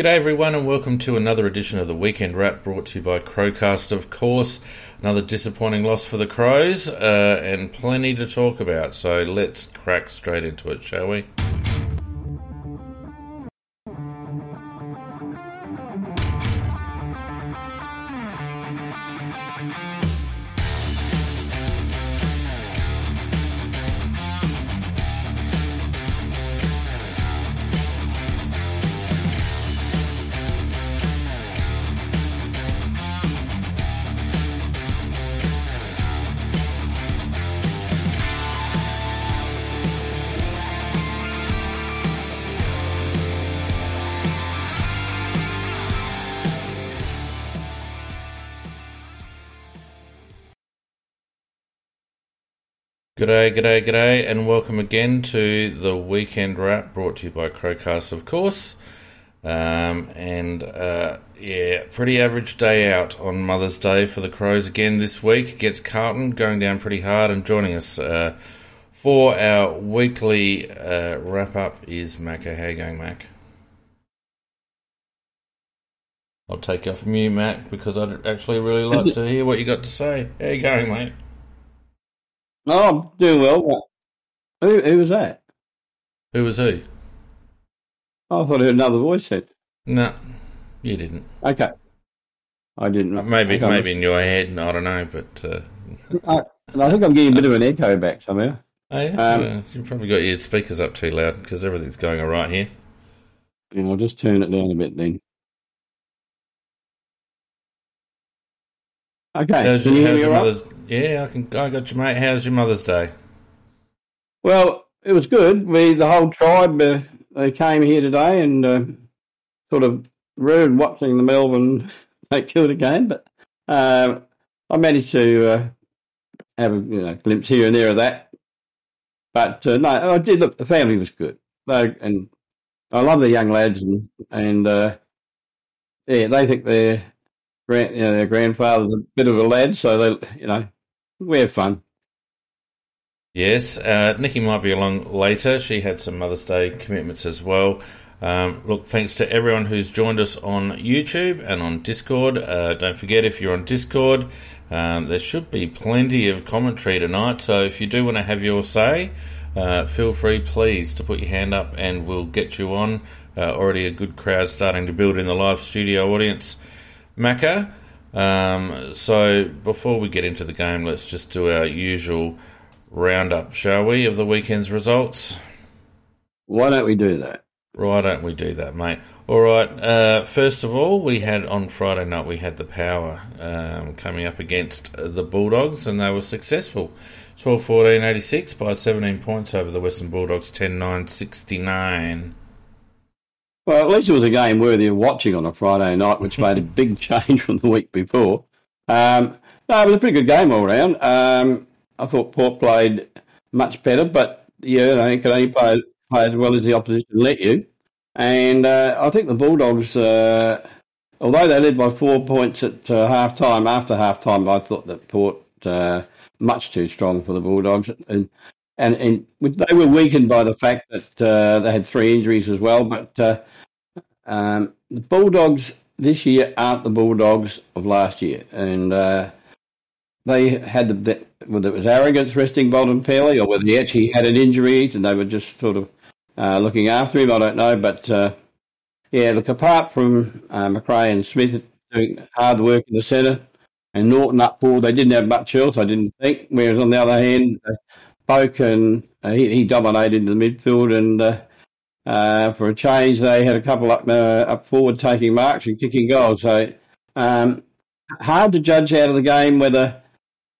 G'day everyone and welcome to another edition of the Weekend Wrap brought to you by Crowcast of course. Another disappointing loss for the Crows uh, and plenty to talk about so let's crack straight into it shall we? G'day, g'day, g'day, and welcome again to the Weekend Wrap brought to you by Crowcast, of course. Um, and uh, yeah, pretty average day out on Mother's Day for the Crows again this week Gets Carlton, going down pretty hard. And joining us uh, for our weekly uh, wrap up is Macca. How you going, Mac? I'll take you off mute, Mac, because I'd actually really like to hear what you got to say. How you going, mate? Oh, I'm doing well. Who, who was that? Who was who? Oh, I thought I heard another voice said. No, you didn't. Okay. I didn't. Uh, Maybe, Okay. maybe in your head. I don't know, but uh, I, I think I'm getting a bit of an echo back somehow. oh, yeah, Um, well, you probably got your speakers up too loud because everything's going all right here. And I'll just turn it down a bit then. Okay. How's, can you your, hear how's me your all right? mother's? Yeah, I can. I got you, mate. How's your Mother's Day? Well, it was good. We, the whole tribe, uh, they came here today and uh, sort of ruined watching the Melbourne St Kilda game, but uh, I managed to uh, have a you know, glimpse here and there of that. But uh, no, I did look. The family was good, they, and I love the young lads, and and uh, yeah, they think their grand, you know, their grandfather's a bit of a lad, so they, you know, we have fun. Yes, uh, Nikki might be along later. She had some Mother's Day commitments as well. Um, look, thanks to everyone who's joined us on YouTube and on Discord. Uh, don't forget, if you're on Discord, um, there should be plenty of commentary tonight. So if you do want to have your say, uh, feel free, please, to put your hand up and we'll get you on. Uh, already a good crowd starting to build in the live studio audience. Macca, um, so before we get into the game, let's just do our usual roundup, shall we, of the weekend's results? Why don't we do that? Why don't we do that, mate? All right. Uh, first of all, we had on Friday night we had the Power um, coming up against the Bulldogs, and they were successful. 12-14, 86 by 17 points over the Western Bulldogs, 10-9, 69. Well, at least it was a game worthy of watching on a Friday night, which made a big change from the week before. Um, no, it was a pretty good game all round. Um, I thought Port played much better, but yeah, they could only play, play as well as the opposition let you. And uh, I think the Bulldogs, uh, although they led by four points at uh, half time, after half time, I thought that Port uh, much too strong for the Bulldogs. And and, and they were weakened by the fact that uh, they had three injuries as well. But uh, um, the Bulldogs this year aren't the Bulldogs of last year, and uh, they had the, the whether it was arrogance resting Bolton fairly or whether he actually had an injury and they were just sort of uh, looking after him. I don't know, but uh, yeah, look apart from uh, Macrae and Smith doing hard work in the centre. And Naughton up forward, they didn't have much else, I didn't think. Whereas on the other hand, and uh, he, he dominated the midfield, and uh, uh, for a change, they had a couple up uh, up forward taking marks and kicking goals. So um, hard to judge out of the game whether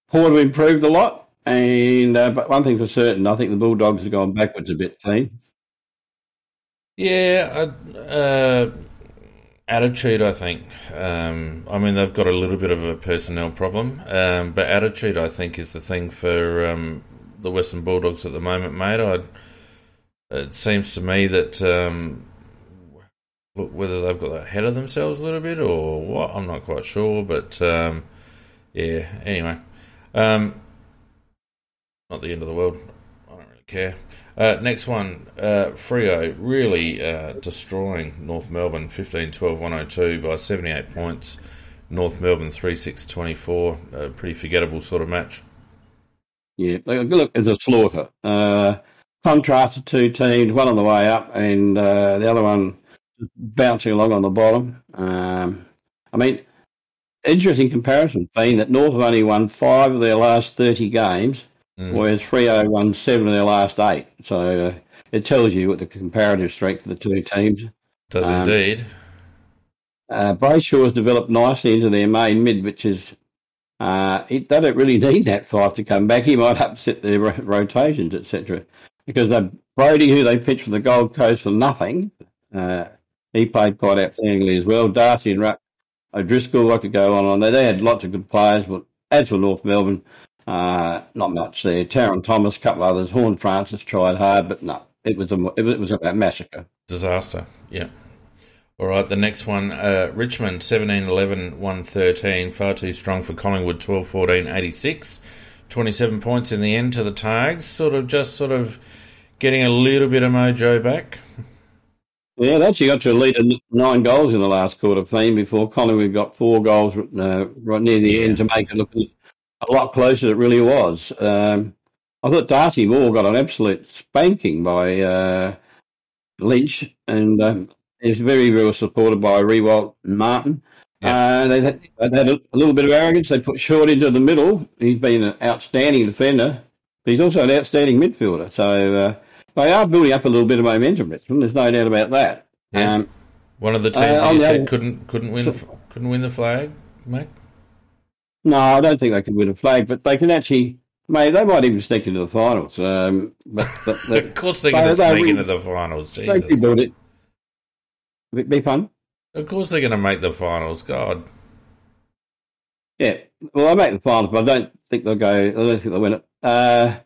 Port have improved a lot. And but one thing for certain, I think the Bulldogs have gone backwards a bit, team. Yeah, uh, attitude, I think. Um, I mean, they've got a little bit of a personnel problem, um, but attitude, I think, is the thing for um, the Western Bulldogs at the moment, mate. I, it seems to me that um, look, whether they've got ahead of themselves a little bit or what, I'm not quite sure. But um, yeah, anyway, um, not the end of the world. I don't really care. Uh, next one, uh, Freo really uh, destroying North Melbourne 15 12 102 by 78 points. North Melbourne 3 6 24. A pretty forgettable sort of match. Yeah, look, it's a slaughter. Uh, contrasted two teams, one on the way up and uh, the other one bouncing along on the bottom. Um, I mean, interesting comparison being that North have only won five of their last 30 games, mm. whereas Freo won seven of their last eight. So uh, it tells you what the comparative strength of the two teams. Does um, indeed. Uh, Brayshaw's developed nicely into their main mid, which is uh, they don't really need Nat Fyfe to come back. He might upset their rotations, etc. Because uh, Brodie, who they pitched for the Gold Coast for nothing, uh, he played quite outstandingly as well. Darcy and Ruck O'Driscoll, I could go on on. They had lots of good players, but as for North Melbourne, uh, not much there. Tarryn Thomas, a couple others. Horne-Francis tried hard, but no, it was a it was, it was a massacre. Disaster. Yeah. All right, the next one, uh, Richmond 17 11 113, far too strong for Collingwood 12 14 86. 27 points in the end to the Tags, sort of just sort of getting a little bit of mojo back. Yeah, they actually got to a lead of nine goals in the last quarter theme before Collingwood got four goals uh, right near the yeah. end to make it look a lot closer than it really was. Um, I thought Darcy Moore got an absolute spanking by uh, Lynch, and um, he was very well supported by Riewoldt and Martin. Yeah. Uh, they, had, they had a, little bit of arrogance. They put Short into the middle. He's been an outstanding defender, but he's also an outstanding midfielder. So uh, they are building up a little bit of momentum, Richmond. There's no doubt about that. Yeah. Um, One of the teams uh, that you said other, couldn't couldn't win the, couldn't win the flag, Mac. No, I don't think they can win a flag, but they can actually. Mate, they might even sneak into the finals. Um, but, but of course they're going to sneak into the finals. Jesus. They build it. Be, be fun. Of course they're going to make the finals. God. Yeah, well, they make the finals, but I don't think they'll go. I don't think they'll win it. Uh,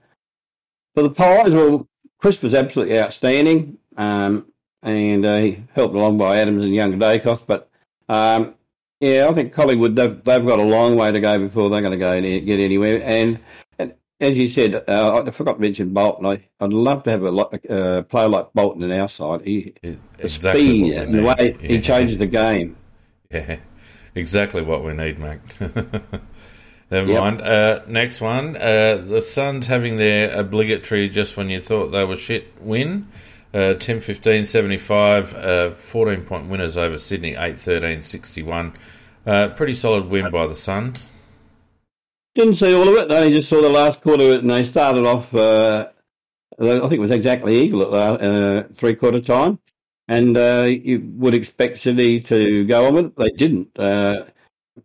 for the Pies, well, Crisp was absolutely outstanding, um, and uh, he helped along by Adams and Younger Daicos. But um, yeah, I think Collingwood they've, they've got a long way to go before they're going to go any, get anywhere. And as you said, uh, I forgot to mention Bolton. I, would love to have a uh, player like Bolton in our side. He, exactly the speed and the way yeah. he changes the game. Yeah, exactly what we need, Mac. Never yep. mind. Uh, next one. Uh, the Suns having their obligatory just when you thought they were shit win. Uh, 10 15 75, uh, 14 point winners over Sydney, 8 13 61. Uh, pretty solid win by the Suns. Didn't see all of it. I only just saw the last quarter of it, and they started off, uh, I think it was exactly equal at uh, three quarter time. And uh, you would expect Sydney to go on with it. They didn't. Uh,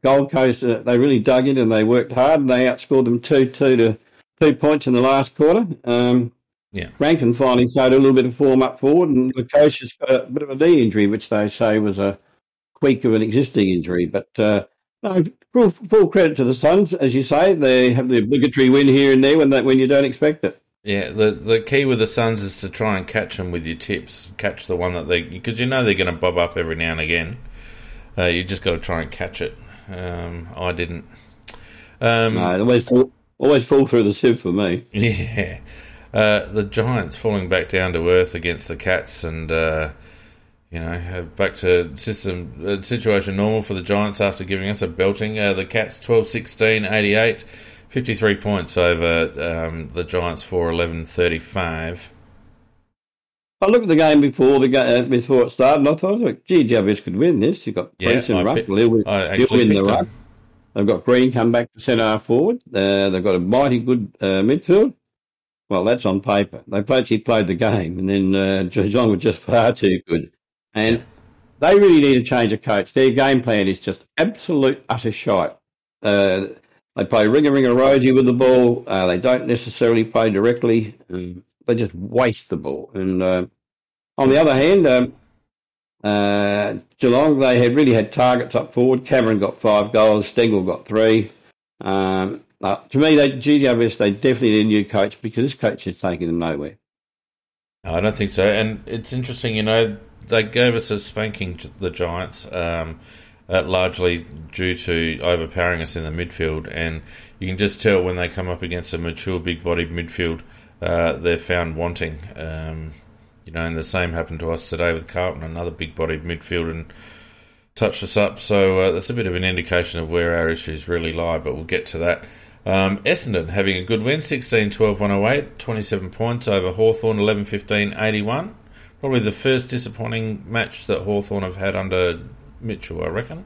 Gold Coast, uh, they really dug in and they worked hard and they outscored them 2 2 to two points in the last quarter. Um, yeah. Rankine finally showed a little bit of form up forward and the coach has got a bit of a knee injury, which they say was a tweak of an existing injury. But uh, no, full, full credit to the Suns. As you say, they have the obligatory win here and there when, they, when you don't expect it. Yeah, the the key with the Suns is to try and catch them with your tips. Catch the one that they because you know they're going to bob up every now and again. Uh, you just got to try and catch it. Um, I didn't. Um, no, always fall, always fall through the sieve for me. Yeah. Uh, the Giants falling back down to earth against the Cats and, uh, you know, back to system uh, situation normal for the Giants after giving us a belting. Uh, the Cats 12 16 88, 53 points over um, the Giants 4 11 35. I looked at the game before the game, uh, before it started, and I thought, like, gee, Jarvis could win this. You've got yeah, Prince and Ruck. He'll, win, he'll win the ruck. They've got Green come back to centre forward. Uh, they've got a mighty good uh, midfield. Well, that's on paper. They actually played the game, and then uh, Geelong were just far too good. And they really need to change a coach. Their game plan is just absolute utter shite. Uh, they play ring a ring a rosy with the ball. Uh, they don't necessarily play directly. Um, they just waste the ball. And uh, on the other hand, um, uh, Geelong they had really had targets up forward. Cameron got five goals. Stengle got three. Um, uh, to me, they, GWS they definitely need a new coach because this coach is taking them nowhere. No, I don't think so. And it's interesting, you know, they gave us a spanking the Giants. Um, uh, largely due to overpowering us in the midfield. And you can just tell when they come up against a mature, big bodied midfield uh, they're found wanting. Um, you know, and the same happened to us today with Carlton, another big-bodied midfield, and touched us up. So uh, that's a bit of an indication of where our issues really lie. But we'll get to that. Um, Essendon having a good win, 16 12 108, 27 points over Hawthorn, 11 15 81. Probably the first disappointing match that Hawthorn have had under Mitchell, I reckon.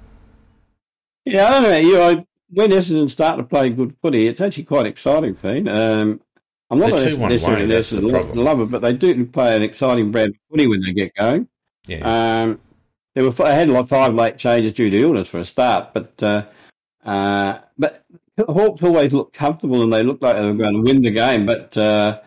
Yeah, I don't know. You know, when Essendon start to play good footy, it's actually quite exciting, Fiend. Um, I'm not They're 2-1 necessarily that's the Essendon problem. love but they do play an exciting brand of footy when they get going. Yeah. Um, there were they had like five late changes due to illness for a start, but uh, uh, but Hawks always looked comfortable and they looked like they were going to win the game. But uh,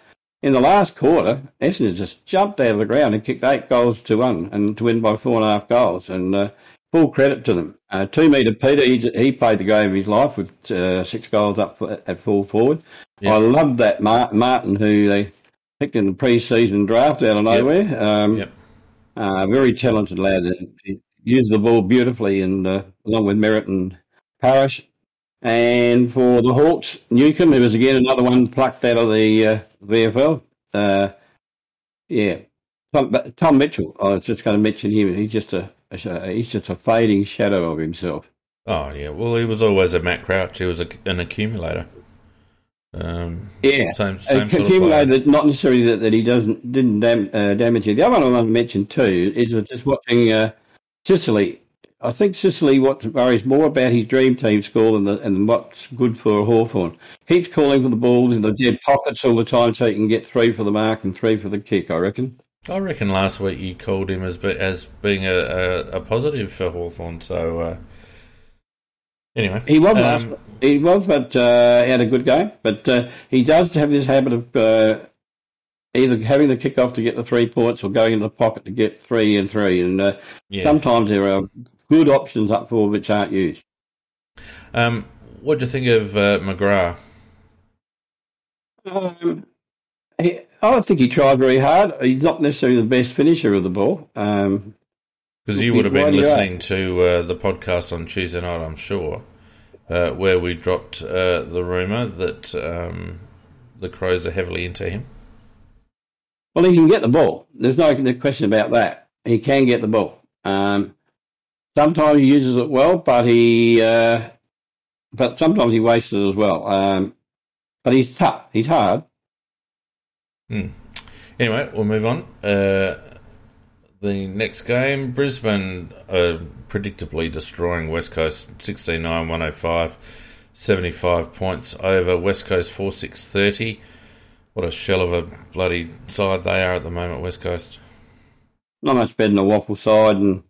in the last quarter, Essendon just jumped out of the ground and kicked eight goals to one and to win by four and a half goals. And uh, full credit to them. Uh, two metre Peter, he, he played the game of his life with uh, six goals up for, at full forward. Yeah. I love that Martin, Martin, who they picked in the pre-season draft out of Yep. nowhere. Um, Yep. uh, very talented lad. and He used the ball beautifully, and uh, along with Merrett and Parrish. And for the Hawks, Newcombe, who was again another one plucked out of the uh, VFL. Uh, yeah, Tom, Tom Mitchell. I was just going to mention him. He's just a, a he's just a fading shadow of himself. Oh, yeah. Well, he was always a Matt Crouch. He was a, an accumulator. Um, Yeah, same, same sort accumulated, not necessarily that, that he doesn't didn't dam, uh, damage you. The other one I want to mention too is just watching uh, Sicily. I think Sicily, what worries more about his dream team score than the, and what's good for Hawthorn. Keeps calling for the balls in the dead pockets all the time so he can get three for the mark and three for the kick, I reckon. I reckon last week you called him as as being a, a, a positive for Hawthorn. So, uh, anyway. He was, Um, last, he was, but uh, he had a good game. But uh, he does have this habit of uh, either having the kick off to get the three points or going into the pocket to get three and three. And uh, yeah. sometimes there are good options up for which aren't used. Um, what do you think of uh, McGrath? Um, he, I don't think he tried very hard. He's not necessarily the best finisher of the ball. Um, Because you would have been listening to uh, the podcast on Tuesday night, I'm sure, uh, where we dropped uh, the rumour that um, the Crows are heavily into him. well, he can get the ball. There's no no question about that. He can get the ball. Um, sometimes he uses it well, but he, uh, but sometimes he wastes it as well. Um, but he's tough. He's hard. Anyway, we'll move on. Uh, the next game, Brisbane uh, predictably destroying West Coast 16 9 105, 75 points over West Coast 4 6 30. What a shell of a bloody side they are at the moment, West Coast. Not much better than a waffle side, and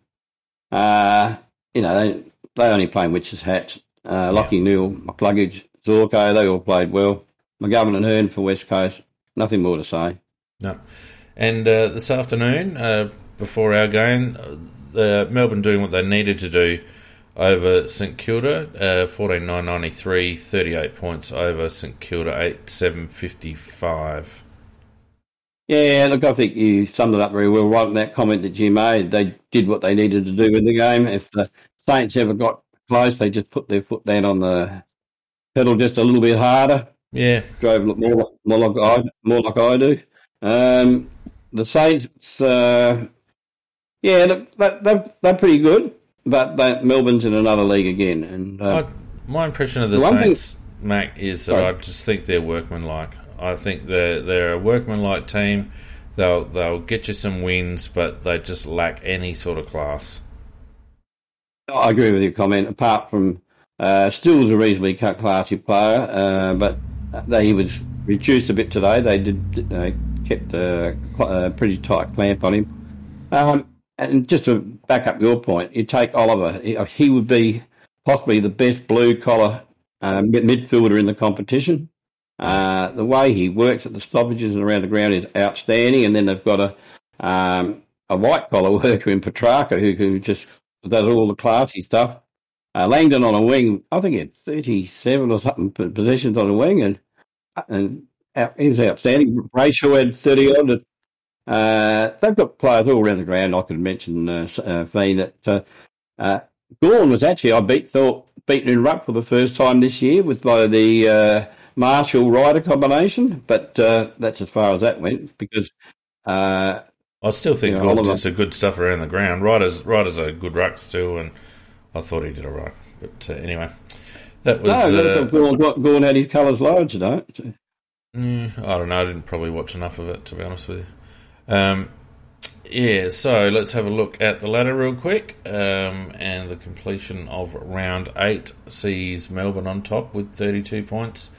uh, you know they they only playing witches hats. Uh, Lachie Neale, McCluggage, Zorko, they all played well. McGovern and Hearn for West Coast. Nothing more to say. No. And uh, this afternoon, uh, before our game, uh, the Melbourne doing what they needed to do over St Kilda, uh, 14 9 93, 38 points over St Kilda, 8 7 55. Yeah, look, I think you summed it up very well right in that comment that you made. They did what they needed to do in the game. If the Saints ever got close, they just put their foot down on the pedal just a little bit harder. Yeah, Drove more, like- more like I more like I do. Um, the Saints, uh, yeah, look, they, they're, they're pretty good, but they, Melbourne's in another league again. And uh, I, my impression of the The one thing- Saints, Mac, is that Sorry. I just think they're workmanlike. I think they're they're a workmanlike team. They'll they'll get you some wins, but they just lack any sort of class. I agree with your comment. Apart from uh, Steele was a reasonably cut classy player, uh, but they, he was reduced a bit today. They did uh, kept a, a pretty tight clamp on him. Um, and just to back up your point, you take Oliver. He, he would be possibly the best blue collar uh, midfielder in the competition. Uh, the way he works at the stoppages and around the ground is outstanding. And then they've got a um, a white collar worker in Petrarca who, who just does all the classy stuff. Uh, Langdon on a wing, I think he had 37 or something p- possessions on a wing, and and out, outstanding. Ratio had 30 odd. Uh, they've got players all around the ground. I could mention uh, uh, that uh, uh, Gawn was actually I beat thought beaten in ruck for the first time this year with by the Marshall Ryder combination, but uh, that's as far as that went because. Uh, I still think Gould Oliver- did some good stuff around the ground. Ryder's Ryder's a good ruck still, and I thought he did all right. But uh, anyway, that was. no, uh, had his colours lowered today. Mm, I don't know. I didn't probably watch enough of it to be honest with you. Um, yeah, so let's have a look at the ladder real quick. Um, and the completion of round eight sees Melbourne on top with 32 points.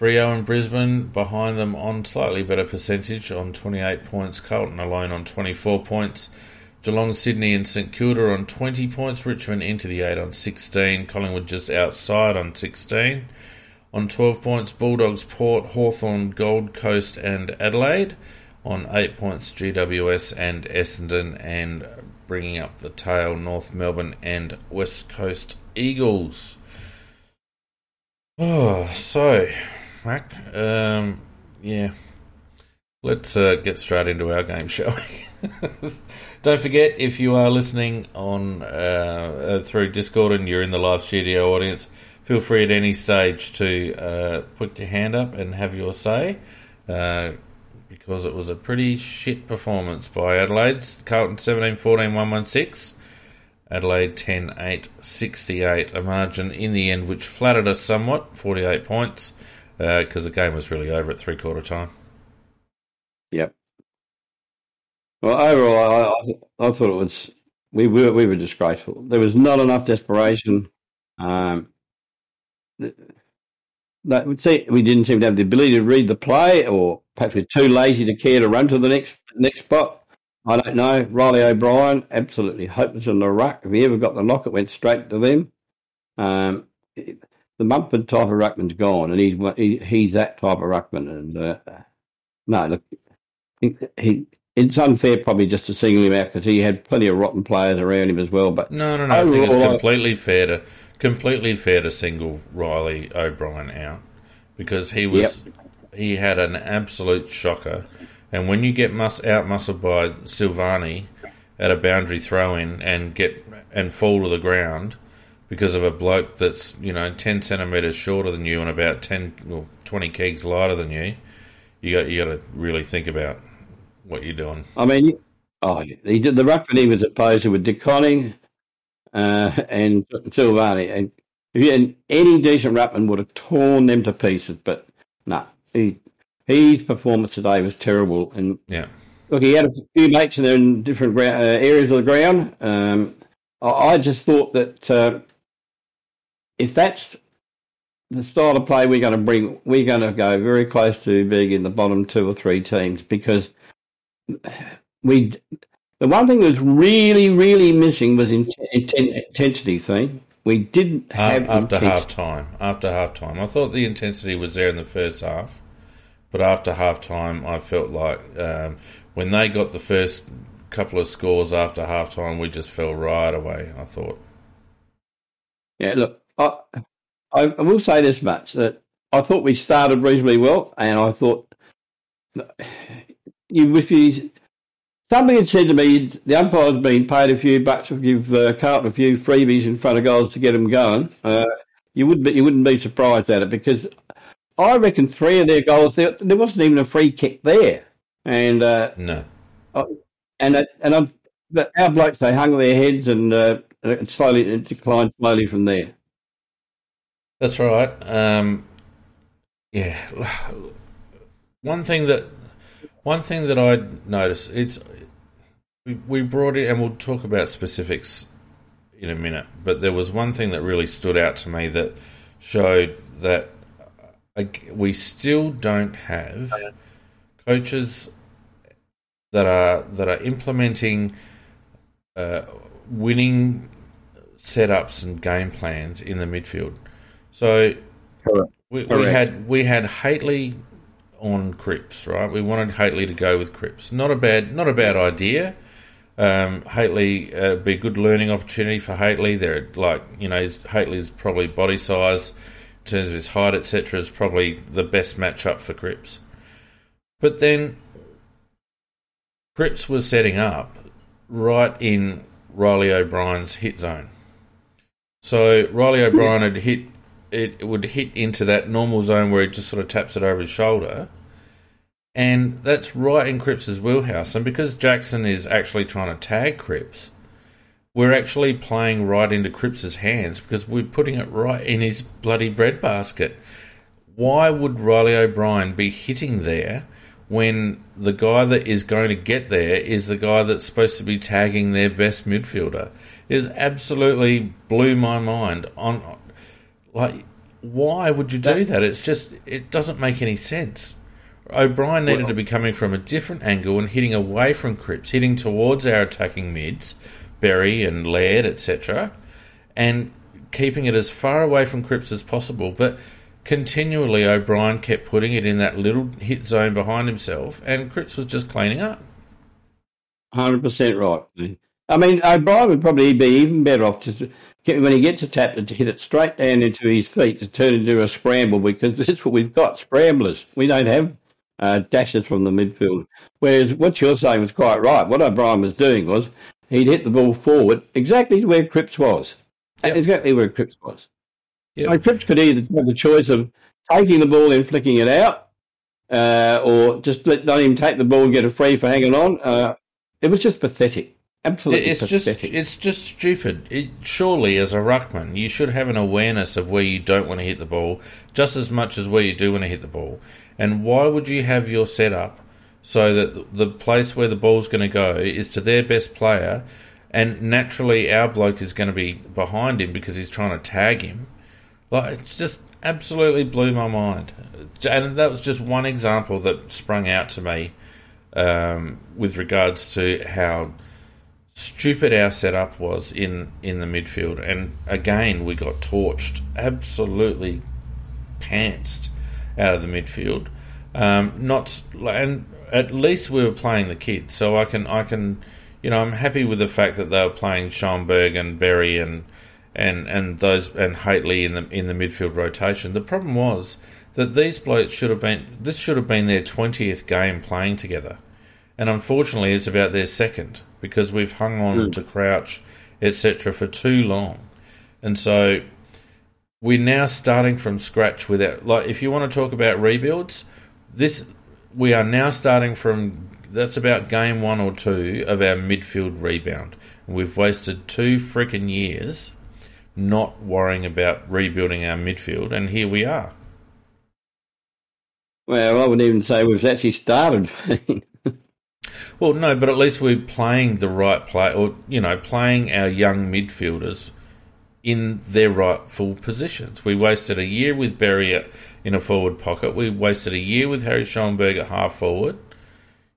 Freo and Brisbane behind them on slightly better percentage on 28 points. Carlton alone on 24 points. Geelong, Sydney, and St Kilda on 20 points. Richmond into the 8 on 16. Collingwood just outside on 16 on 12 points. Bulldogs, Port, Hawthorn, Gold Coast, and Adelaide on 8 points. GWS and Essendon, and bringing up the tail, North Melbourne and West Coast Eagles. Oh, so, Mac, um, yeah. Let's uh, get straight into our game, shall we? Don't forget, if you are listening on uh, uh, through Discord and you're in the live studio audience, feel free at any stage to uh, put your hand up and have your say, uh, because it was a pretty shit performance by Adelaide. Carlton 17 14 116. Adelaide 10 8 68. A margin in the end which flattered us somewhat, 48 points, because the game was really over at three quarter time. Yep. Well, overall, I, I, th- I thought it was we were we were disgraceful. There was not enough desperation. Um, that would we didn't seem to have the ability to read the play, or perhaps we're too lazy to care to run to the next next spot. I don't know. Riley O'Brien, absolutely hopeless in the ruck. If he ever got the knock, it went straight to them. Um, it- the Mumford type of ruckman's gone, and he's he, he's that type of ruckman. And uh, no, look, he, he it's unfair probably just to single him out because he had plenty of rotten players around him as well. But No, no, no. I think it's completely fair to completely fair to single Riley O'Brien out because he was he had an absolute shocker. And when you get mus- out muscled by Silvagni at a boundary throw in and get and fall to the ground because of a bloke that's you know ten centimeters shorter than you and about ten or twenty kegs lighter than you, you got you got to really think about what you're doing. I mean, oh, he did the ruckman he was opposed to with De Koning uh, and Silvagni, and, if you- and any decent ruckman would have torn them to pieces. But no, he his performance today was terrible. And Yeah. look, he had a few mates in there in different uh, areas of the ground. Um, I, I just thought that uh, if that's the style of play we're going to bring, we're going to go very close to being in the bottom two or three teams because we. The one thing that was really, really missing was in, inten- intensity. Thing we didn't have Uh, after half time. After half time. I thought the intensity was there in the first half, but after half time, I felt like um, when they got the first couple of scores after half time, we just fell right away. I thought. Yeah, look, I, I I will say this much that I thought we started reasonably well, and I thought you if you somebody had said to me the umpire's been paid a few bucks to give uh, Carlton a few freebies in front of goals to get them going. Uh, you wouldn't be, you wouldn't be surprised at it because I reckon three of their goals there, there wasn't even a free kick there, and uh, No. and uh, and I'm, but our blokes they hung their heads and uh, it slowly it declined slowly from there. That's right. Um, yeah. One thing that one thing that I noticed it's we, brought in, and we'll talk about specifics in a minute. But there was one thing that really stood out to me that showed that uh, we still don't have coaches that are that are implementing uh, winning setups and game plans in the midfield. So Correct. we, we had we had Hately on Cripps, right? We wanted Hately to go with Cripps. Not a bad not a bad idea. Um, Hately uh, be a good learning opportunity for Hately. They're like you know Hately's probably body size in terms of his height, etc. is probably the best matchup for Cripps. But then Cripps was setting up right in Riley O'Brien's hit zone. So Riley O'Brien had hit it would hit into that normal zone where he just sort of taps it over his shoulder. And that's right in Cripps's wheelhouse. And because Jackson is actually trying to tag Cripps, we're actually playing right into Cripps's hands because we're putting it right in his bloody breadbasket. Why would Riley O'Brien be hitting there when the guy that is going to get there is the guy that's supposed to be tagging their best midfielder? It is absolutely blew my mind on like why would you do that? It's just it doesn't make any sense. O'Brien needed well, to be coming from a different angle and hitting away from Cripps, hitting towards our attacking mids, Berry and Laird, etc., and keeping it as far away from Cripps as possible. But continually, O'Brien kept putting it in that little hit zone behind himself, and Cripps was just cleaning up. Hundred percent right. I mean, O'Brien would probably be even better off just when he gets a tap to hit it straight down into his feet to turn into a scramble because that's what we've got scramblers. We don't have uh, dashes from the midfield. Whereas what you're saying was quite right. What O'Brien was doing was he'd hit the ball forward exactly where Cripps was. Yep. Exactly where Cripps was. Yep. So Cripps could either have the choice of taking the ball and flicking it out, uh, or just let, let him take the ball and get a free for hanging on. Uh, it was just pathetic. Absolutely it's pathetic. just it's just stupid. It, surely, as a ruckman, you should have an awareness of where you don't want to hit the ball just as much as where you do want to hit the ball. And why would you have your setup so that the place where the ball's going to go is to their best player, and naturally our bloke is going to be behind him because he's trying to tag him? Like, it just absolutely blew my mind. And that was just one example that sprung out to me um, with regards to how stupid our setup was in, in the midfield. And again, we got torched, absolutely pantsed out of the midfield. Um, not and at least we were playing the kids, so I can I can you know I'm happy with the fact that they were playing Schoenberg and Berry and and and those and Hately in the in the midfield rotation. The problem was that these blokes should have been this should have been their twentieth game playing together, and unfortunately it's about their second because we've hung on mm. to Crouch etc for too long, and so we're now starting from scratch without like if you want to talk about rebuilds this we are now starting from that's about game one or two of our midfield rebound. We've wasted two freaking years not worrying about rebuilding our midfield and here we are. Well i wouldn't even say we've actually started well no but at least we're playing the right play or you know playing our young midfielders in their rightful positions. We wasted a year with Berry in a forward pocket. We wasted a year with Harry Schoenberg at half forward.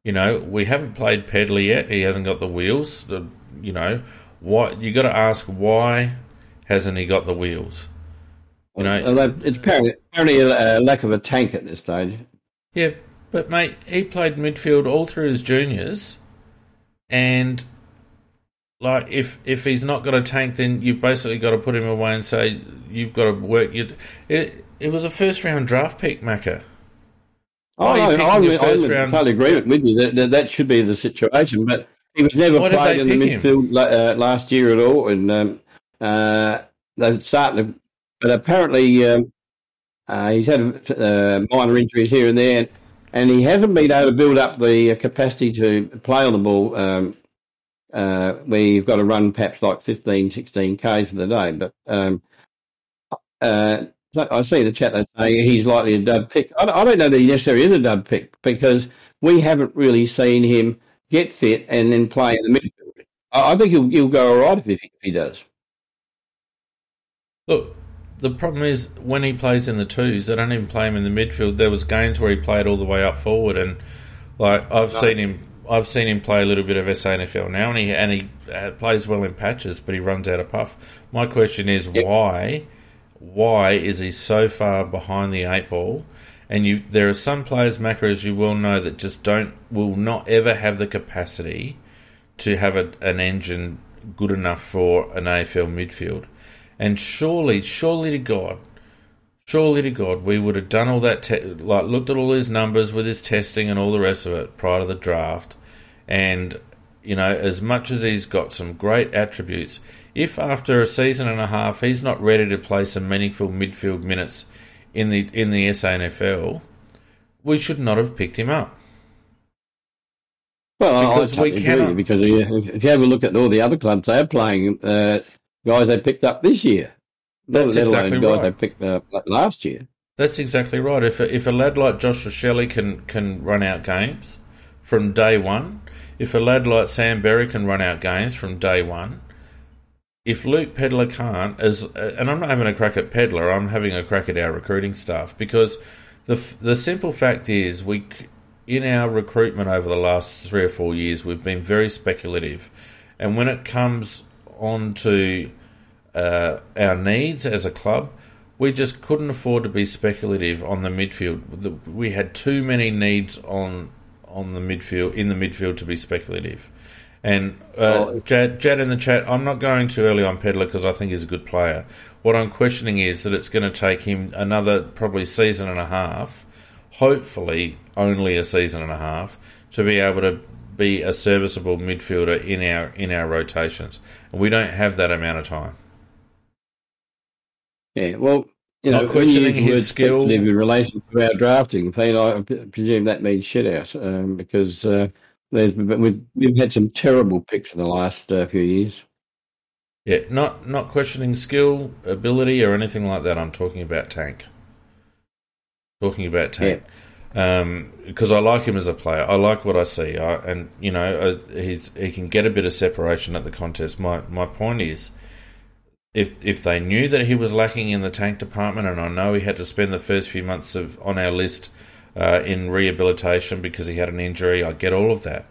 You know, we haven't played Pedlar yet. He hasn't got the wheels. The, you know, what you got to ask why hasn't he got the wheels? You know, it's apparently, apparently a lack of a tank at this stage. Yeah, but mate, he played midfield all through his juniors, and like if if he's not got a tank, then you've basically got to put him away and say you've got to work. It it was a first round draft pick, Macca. Oh, no, I, I, I round... totally agree with you that, that that should be the situation, but he was never Why played in the midfield uh, last year at all, and um, uh, they starting to. But apparently, um, uh, he's had uh, minor injuries here and there, and he hasn't been able to build up the capacity to play on the ball um, uh, where you've got to run perhaps like 15, 16 Ks for the day. But um, uh, I see in the chat that he's likely a dud pick. I don't know that he necessarily is a dud pick because we haven't really seen him get fit and then play in the midfield. I think he'll, he'll go all right if he, if he does. Look, the problem is when he plays in the twos, they don't even play him in the midfield. There was games where he played all the way up forward, and like I've no. seen him I've seen him play a little bit of SANFL now, and he and he uh, plays well in patches, but he runs out of puff. My question is yep. why? Why is he so far behind the eight ball? And you, there are some players, Macca, as you well know, that just don't will not ever have the capacity to have a, an engine good enough for an AFL midfield. And surely, surely to God, surely to God, we would have done all that, te- like looked at all his numbers with his testing and all the rest of it prior to the draft, and you know, as much as he's got some great attributes, if after a season and a half he's not ready to play some meaningful midfield minutes in the in the SANFL, we should not have picked him up. Well, because I totally we cannot... because if you have a look at all the other clubs, they're playing uh, guys they picked up this year. That's exactly guys right. they picked up last year. That's exactly right. If a, if a lad like Josh Rachele can can run out games from day one, if a lad like Sam Berry can run out games from day one, if Luke Pedlar can't, as uh, and I'm not having a crack at Pedlar, I'm having a crack at our recruiting staff because the the simple fact is we in our recruitment over the last three or four years we've been very speculative, and when it comes on to uh, our needs as a club, we just couldn't afford to be speculative on the midfield. We had too many needs on on the midfield in the midfield to be speculative. And uh, oh. Jad, Jad in the chat, I'm not going too early on Pedlar because I think he's a good player. What I'm questioning is that it's going to take him another probably season and a half, hopefully only a season and a half, to be able to be a serviceable midfielder in our in our rotations. And we don't have that amount of time. Yeah, well, you not know, questioning his skill in relation to our drafting. I presume that means shit out um, because. Uh, there's, we've, we've had some terrible picks in the last uh, few years. Yeah, not not questioning skill, ability, or anything like that. I'm talking about Tank. Talking about Tank. Yeah. Because um, I like him as a player. I like what I see, I, and you know uh, he can get a bit of separation at the contest. My my point is, if if they knew that he was lacking in the tank department, and I know he had to spend the first few months of on our list uh, in rehabilitation because he had an injury. I get all of that,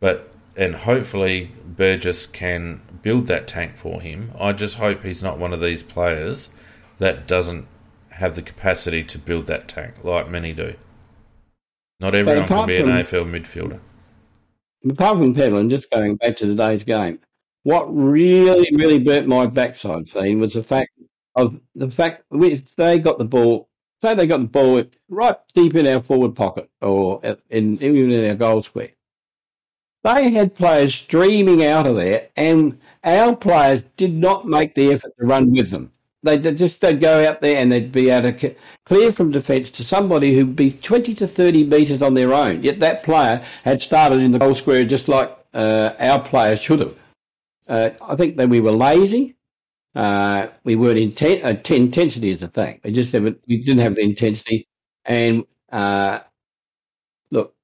but and hopefully Burgess can build that tank for him. I just hope he's not one of these players that doesn't have the capacity to build that tank like many do. Not everyone can be an AFL midfielder. Apart from Pedlar, just going back to today's game, what really, really burnt my backside, Fiend, was the fact of the fact if they got the ball say they got the ball right deep in our forward pocket or in, even in our goal square. They had players streaming out of there, and our players did not make the effort to run with them. They just they'd go out there and they'd be able to clear from defence to somebody who'd be 20 to 30 metres on their own. Yet that player had started in the goal square just like uh, our players should have. Uh, I think that we were lazy. Uh, we weren't intent. Uh, intensity is a thing. We just have, we didn't have the intensity. And uh, look,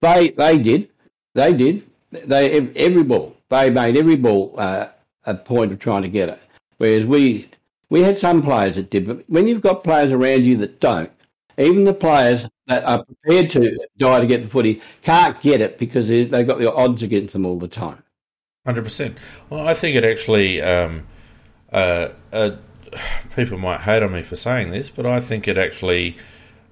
they they did, they did. They every ball they made every ball uh, a point of trying to get it. Whereas we we had some players that did, but when you've got players around you that don't, even the players that are prepared to die to get the footy can't get it because they've got the odds against them all the time. Hundred percent. Well, I think it actually. Um uh, uh, people might hate on me for saying this, but I think it actually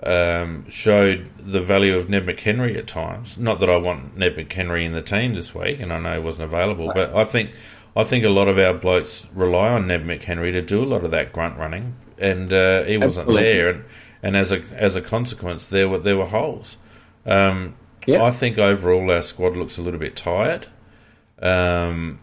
um, showed the value of Ned McHenry at times. Not that I want Ned McHenry in the team this week, and I know he wasn't available, but I think I think a lot of our blokes rely on Ned McHenry to do a lot of that grunt running, and uh, he wasn't Absolutely. there, and, and as a as a consequence, there were there were holes. Um. I think overall our squad looks a little bit tired. Um,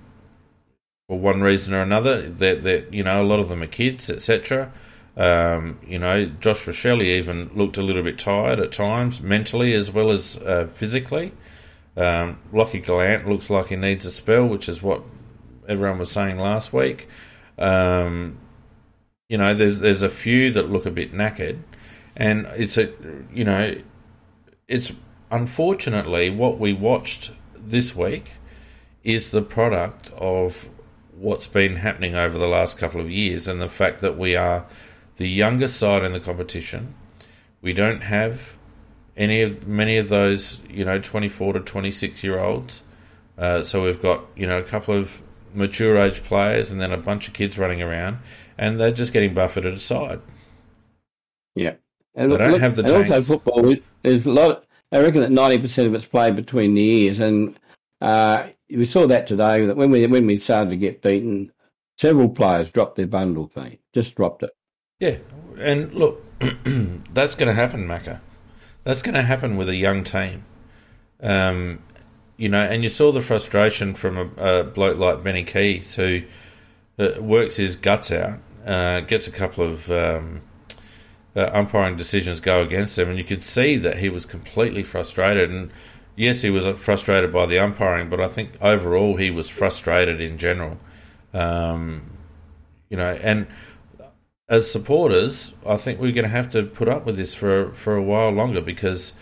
for one reason or another. That that you know a lot of them are kids, etc. Um, you know, Josh Rachele even looked a little bit tired at times, mentally as well as uh, physically. Um, Lachie Gollant looks like he needs a spell, which is what everyone was saying last week. Um, you know, there's there's a few that look a bit knackered, and it's a you know, it's unfortunately what we watched this week is the product of what's been happening over the last couple of years and the fact that we are the youngest side in the competition. We don't have any of many of those, you know, 24 to 26 year olds. Uh, so we've got, you know, a couple of mature age players and then a bunch of kids running around, and they're just getting buffeted aside. Yeah. And they don't look, have the and also football, there's a lot. I reckon that 90% of it's played between the ears, and uh, we saw that today. That when we when we started to get beaten, several players dropped their bundle fee. Just dropped it. Yeah, and look, that's going to happen, Macca. That's going to happen with a young team. Um, you know, and you saw the frustration from a, a bloke like Benny Keays who uh, works his guts out, uh, gets a couple of um, uh, umpiring decisions go against him, and you could see that he was completely frustrated. And yes, he was frustrated by the umpiring, but I think overall he was frustrated in general. Um, you know, and as supporters, I think we're going to have to put up with this for for a while longer because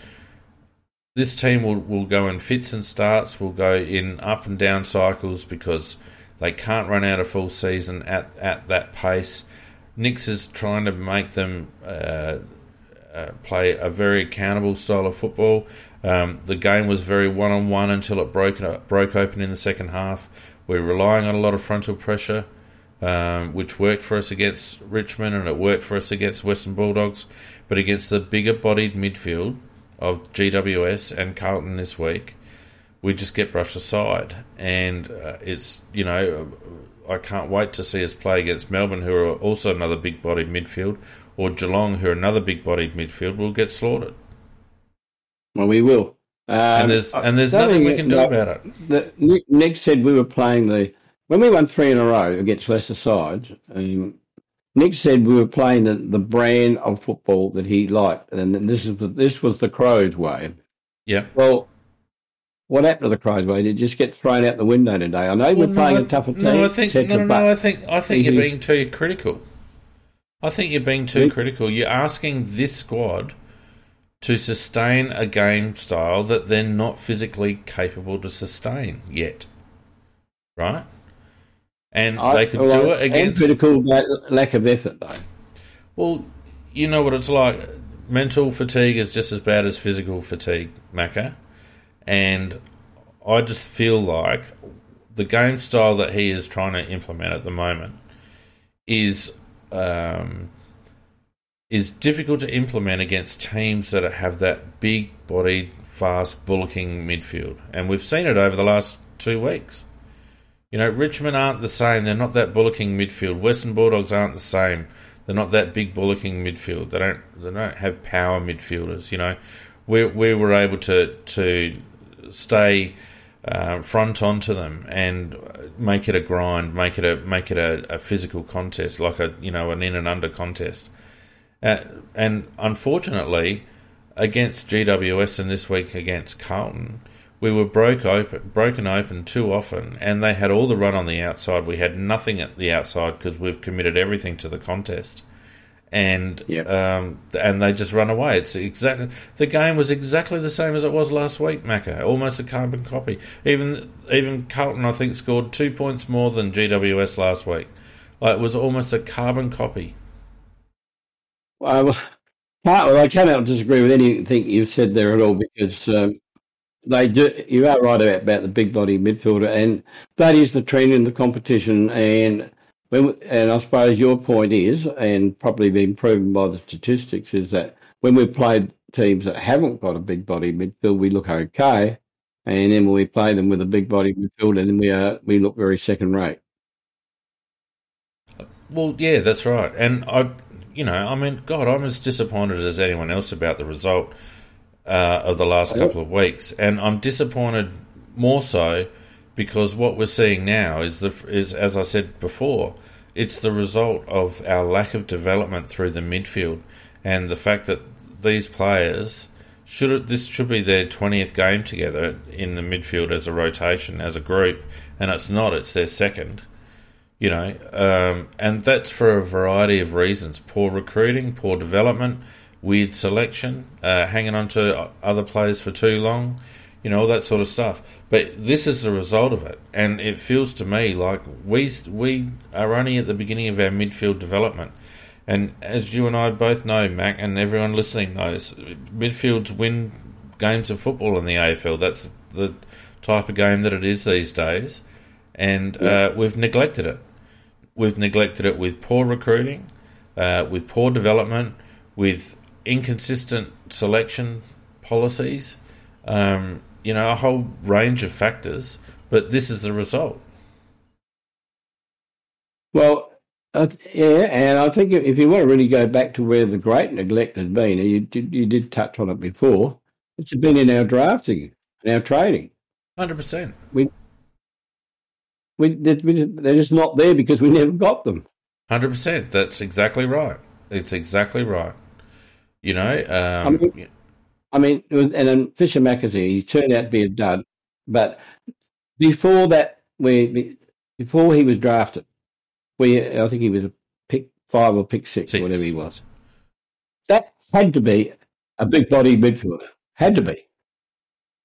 this team will, will go in fits and starts, will go in up and down cycles because they can't run out a full season at, at that pace. Nicks is trying to make them uh, uh, play a very accountable style of football. Um, the game was very one on one until it broke broke open in the second half. We're relying on a lot of frontal pressure um, which worked for us against Richmond and it worked for us against Western Bulldogs. But against the bigger bodied midfield of GWS and Carlton this week, we just get brushed aside. And uh, it's, you know, I can't wait to see us play against Melbourne, who are also another big bodied midfield, or Geelong, who are another big bodied midfield, will get slaughtered. Well, we will. Um, and there's and there's nothing we can do about it. The, Nick said we were playing the when we won three in a row against lesser sides, um, Nick said we were playing the, the brand of football that he liked, and this is this was the Crows way. Yeah. Well, what happened to the Crows way? Did it just get thrown out the window today? I know well, we're no, playing a tougher team. No, I think no, no, no, I think I think you're being too critical. I think you're being too critical. You're asking this squad to sustain a game style that they're not physically capable to sustain yet. Right? And I, they could well, do it against. critical lack of effort, though. Well, you know what it's like. Mental fatigue is just as bad as physical fatigue, Macca. And I just feel like the game style that he is trying to implement at the moment is um, is difficult to implement against teams that have that big bodied, fast, bullocking midfield. And we've seen it over the last two weeks. You know, Richmond aren't the same. They're not that bullocking midfield. Western Bulldogs aren't the same. They're not that big bullocking midfield. They don't. They don't have power midfielders. You know, we we were able to to stay uh, front onto them and make it a grind, make it a make it a, a physical contest, like a you know an in and under contest. Uh, and unfortunately, against GWS and this week against Carlton, we were broke open, broken open too often, and they had all the run on the outside. We had nothing at the outside because we've committed everything to the contest, and yep. um, and they just run away. It's exactly the game was exactly the same as it was last week, Macca. Almost a carbon copy. Even even Carlton, I think, scored two points more than GWS last week. Like it was almost a carbon copy. Well, I cannot disagree with anything you've said there at all because um, they do. You are right about, the big body midfielder, and that is the trend in the competition. And when, and I suppose your point is, and probably been proven by the statistics, is that when we play teams that haven't got a big body midfield, we look okay, and then when we play them with a big body midfield, and then we are we look very second rate. Well, yeah, that's right, and I, you know, I mean, God, I'm as disappointed as anyone else about the result uh, of the last couple of weeks, and I'm disappointed more so because what we're seeing now is the is as I said before, it's the result of our lack of development through the midfield and the fact that these players should this should be their 20th game together in the midfield as a rotation as a group and it's not it's their second you know. Um, and that's for a variety of reasons. Poor recruiting poor development weird selection, uh, hanging on to other players for too long, you know, all that sort of stuff. But this is the result of it, and it feels to me like we we are only at the beginning of our midfield development. And as you and I both know, Mac, and everyone listening knows, midfields win games of football in the AFL. That's the type of game that it is these days, and uh, we've neglected it. We've neglected it with poor recruiting, uh, with poor development, with inconsistent selection policies, um, you know, a whole range of factors, but this is the result. Well, uh, yeah, and I think if you want to really go back to where the great neglect has been, you did, you did touch on it before, it's been in our drafting and our trading. Hundred percent. We, we, they're just not there because we never got them. Hundred percent. That's exactly right. It's exactly right. You know, um, I mean, I mean, and then Fischer McAsey, he turned out to be a dud. But before that, we before he was drafted, we I think he was a pick five or pick six, six. or whatever he was. That had to be a big body midfielder. Had to be.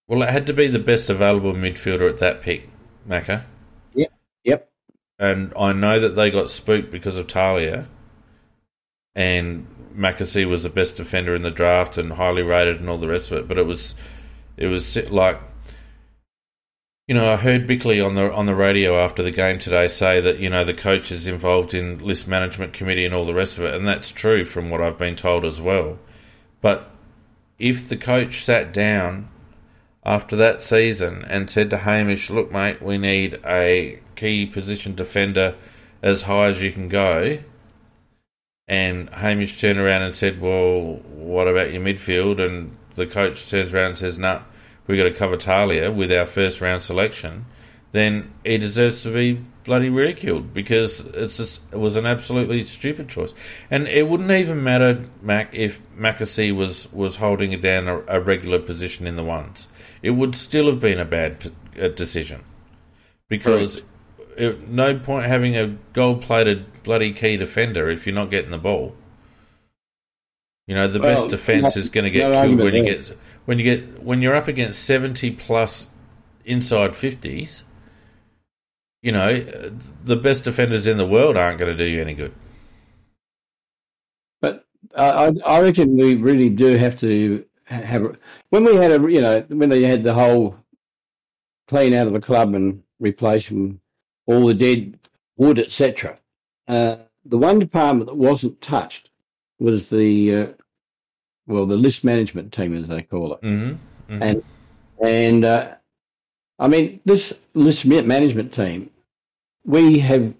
Well, it had to be the best available midfielder at that pick, Macca. Yep. Yep. And I know that they got spooked because of Talia, and McAsey was the best defender in the draft and highly rated and all the rest of it. But it was, it was like, you know, I heard Bickley on the on the radio after the game today say that you know the coach is involved in list management committee and all the rest of it, and that's true from what I've been told as well. But if the coach sat down after that season and said to Hamish, "Look, mate, we need a key position defender as high as you can go," and Hamish turned around and said, "Well, what about your midfield?" and the coach turns around and says, "No, nah, we got to cover Talia with our first round selection." Then he deserves to be bloody ridiculed because it's just, it was an absolutely stupid choice, and it wouldn't even matter, Mac, if McAsey was was holding down a, a regular position in the ones. It would still have been a bad p- decision because it, no point having a gold plated bloody key defender if you're not getting the ball. You know, the well, best defense is going to get no killed when you get when you get when you're up against seventy plus inside fifties. You know, the best defenders in the world aren't going to do you any good. But I, I reckon we really do have to have when we had a you know when they had the whole clean out of the club and replace them all the dead wood, etc. Uh, the one department that wasn't touched was the uh, well, the list management team, as they call it, mm-hmm. Mm-hmm. and and uh, I mean this list management team, we have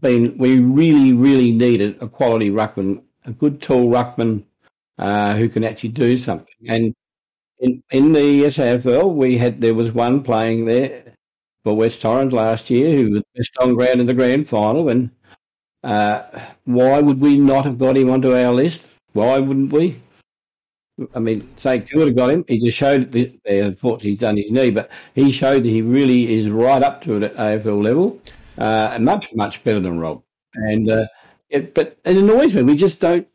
been we really really needed a quality ruckman, a good tall ruckman uh, who can actually do something, and in in the SANFL we had there was one playing there for West Torrens last year, who was best on ground in the grand final. And uh, why would we not have got him onto our list? Why wouldn't we? I mean, St Kilda got him. He just showed that, unfortunately, he's done his knee, but he showed that he really is right up to it at AFL level, uh, and much, much better than Rob. And uh, it, but it annoys me. We just don't.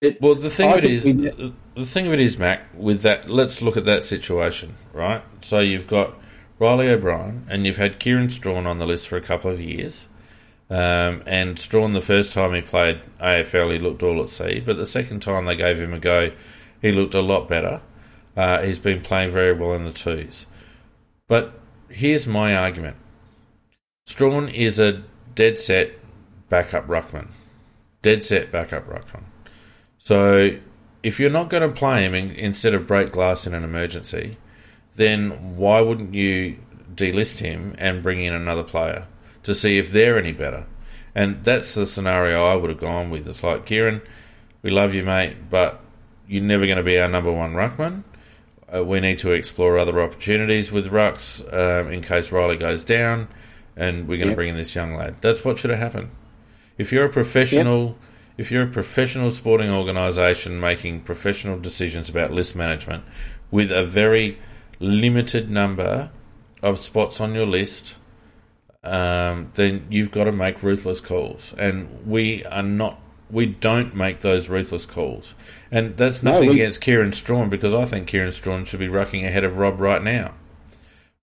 It, well, the thing I of it is, we, the thing of it is, Mac. With that, let's look at that situation, right? So you've got Riley O'Brien, and you've had Kieran Strachan on the list for a couple of years. Um, and Strachan, the first time he played AFL, he looked all at sea, but the second time they gave him a go, he looked a lot better. Uh, he's been playing very well in the twos. But here's my argument Strachan is a dead set backup ruckman. Dead set backup ruckman. So if you're not going to play him in, instead of break glass in an emergency, then why wouldn't you delist him and bring in another player to see if they're any better? And that's the scenario I would have gone with. It's like, Kieran, we love you, mate, but you're never going to be our number one ruckman. Uh, we need to explore other opportunities with rucks um, in case Riley goes down, and we're going yep. to bring in this young lad. That's what should have happened. If you're a professional, yep. if you're a professional sporting organisation making professional decisions about list management with a very limited number of spots on your list, um, then you've got to make ruthless calls. And we are not, we don't make those ruthless calls. And that's nothing no, we, against Kieran Strachan because I think Kieran Strachan should be rucking ahead of Rob right now.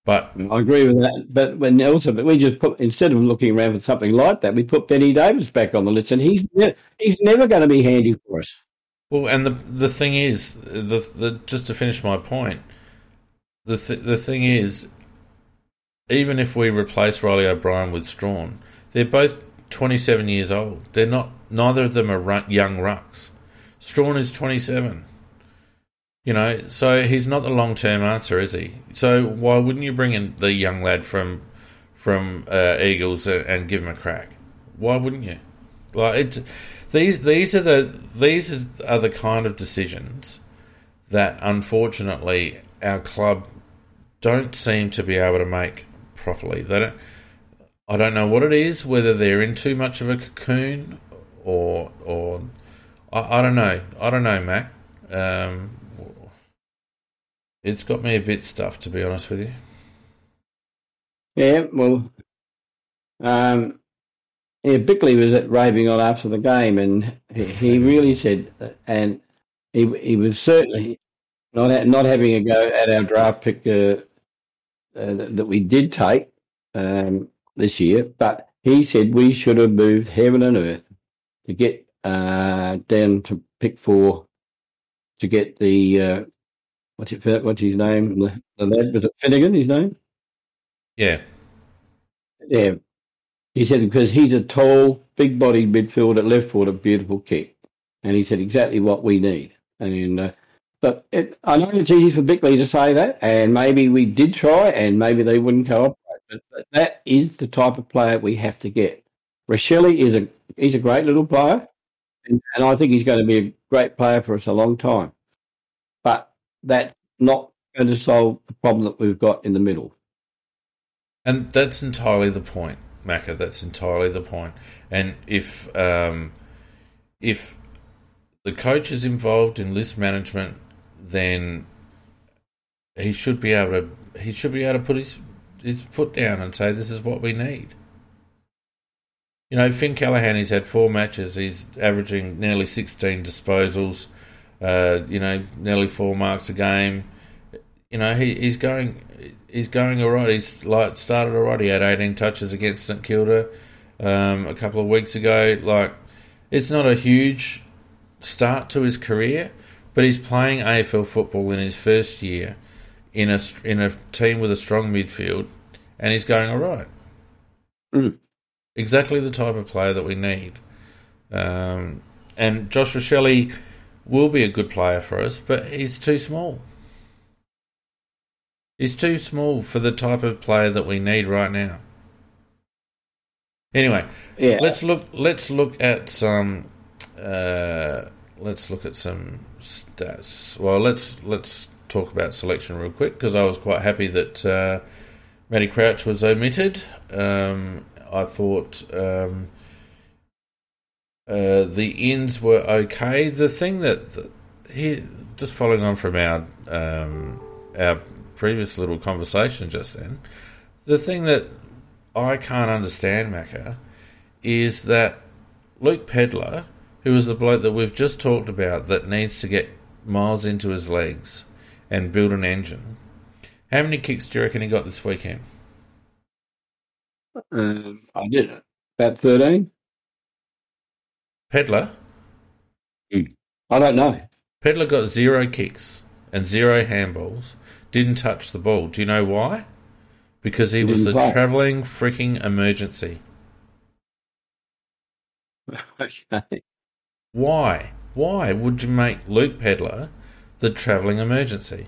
But I agree with that. But when also, but we just put instead of looking around for something like that, we put Benny Davis back on the list, and he's he's never going to be handy for us. Well, and the the thing is, the, the just to finish my point, the th- the thing is, even if we replace Riley O'Brien with Strachan, they're both 27 years old. They're not. Neither of them are young rucks. Strachan is 27. You know, so he's not the long term answer, is he? So why wouldn't you bring in the young lad from from uh, Eagles and, and, give him a crack? Why wouldn't you? Like it, these these are the these are the kind of decisions that unfortunately our club don't seem to be able to make properly. They don't. I don't know what it is. Whether they're in too much of a cocoon, or or I, I don't know. I don't know, Mac. Um, it's got me a bit stuffed, to be honest with you. Yeah, well, um, yeah, Bickley was raving on after the game, and he, he really said, and he he was certainly not not having a go at our draft pick uh, uh, that we did take um, this year, but he said we should have moved heaven and earth to get uh, down to pick four to get the uh, what's it what's his name? The, the lad was it Finnegan his name? Yeah. Yeah. He said because he's a tall big bodied midfielder left foot a beautiful kick. And he said exactly what we need. And uh, but it, I know it's easy for Bickley to say that and maybe we did try and maybe they wouldn't cooperate but that is the type of player we have to get Rachele is a he's a great little player and, and I think he's going to be a great player for us a long time. But that's not going to solve the problem that we've got in the middle. And that's entirely the point, Macca. That's entirely the point. And if um, if the coach is involved in list management, then he should be able to he should be able to put his his foot down and say this is what we need. You know, Finn Callaghan, he's had four matches. He's averaging nearly 16 disposals, uh, you know, nearly four marks a game. You know, he, he's going he's going all right. He's like started all right. He had 18 touches against St Kilda um, a couple of weeks ago. Like, it's not a huge start to his career, but he's playing AFL football in his first year in a in a team with a strong midfield, and he's going all right. Mm exactly the type of player that we need. Um, and Josh Rachele will be a good player for us, but he's too small. He's too small for the type of player that we need right now. Anyway, yeah. let's look. Let's look at some. Uh, let's look at some stats. Well, let's let's talk about selection real quick because I was quite happy that uh, Matty Crouch was omitted. Um, I thought um, uh, the ins were okay. The thing that the, he just following on from our um, our previous little conversation just then, the thing that I can't understand, Macca, is that Luke Pedlar, who is the bloke that we've just talked about, that needs to get miles into his legs and build an engine. How many kicks do you reckon he got this weekend? Um, I did it. About 13? Pedlar? Mm. I don't know. Pedlar got zero kicks and zero handballs. Didn't touch the ball. Do you know why? Because he, he was the travelling freaking emergency. okay. Why? Why would you make Luke Pedlar the travelling emergency?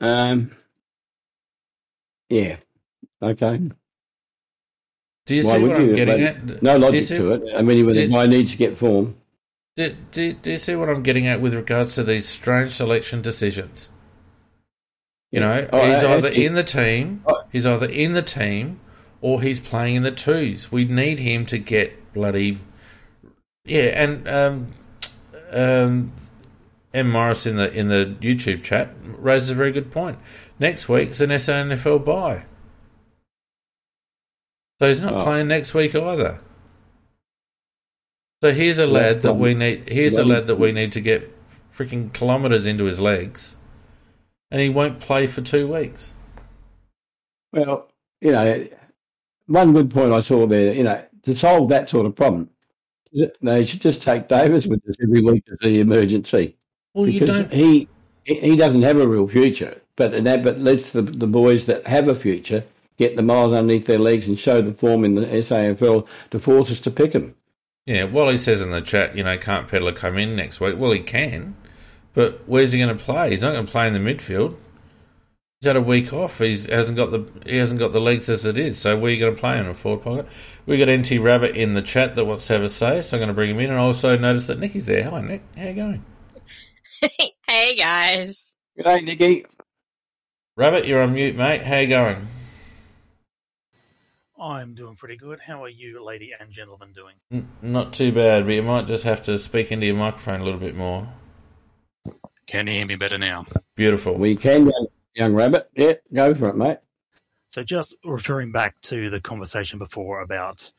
Um, yeah. Okay. Do you Why see what I'm getting at? No logic see, to it. I mean, the guy needs to get form. Do, do, do you see what I'm getting at with regards to these strange selection decisions? You know, oh, he's either in the team, oh. he's either in the team, or he's playing in the twos. We need him to get bloody, yeah. And um, um, M Morris in the in the YouTube chat raises a very good point. Next week's an SANFL bye. So he's not oh. playing next week either. So here's a lad that we need. Here's a lad that we need to get freaking kilometres into his legs, and he won't play for two weeks. Well, you know, one good point I saw there. You know, to solve that sort of problem, they should just take Davis with us every week as the emergency. Well, because he he doesn't have a real future but and that but lets the, the boys that have a future get the miles underneath their legs and show the form in the SANFL to force us to pick them. Yeah, well, he says in the chat, you know, can't Pedlar come in next week? Well, he can, but where's he going to play? He's not going to play in the midfield. He's had a week off. He hasn't got the he hasn't got the legs as it is. So where are you going to play him in a forward pocket? We got NT Rabbit in the chat that wants to have a say, so I'm going to bring him in. And also notice that Nicky's there. Hi, Nick. How you going? hey guys. Good day, Nicky. Rabbit, you're on mute, mate. How you going? I'm doing pretty good. How are you, lady and gentlemen, doing? N- not too bad, but you might just have to speak into your microphone a little bit more. Can you hear me better now? Beautiful. We can, young, young rabbit. Yeah, go for it, mate. So, just referring back to the conversation before about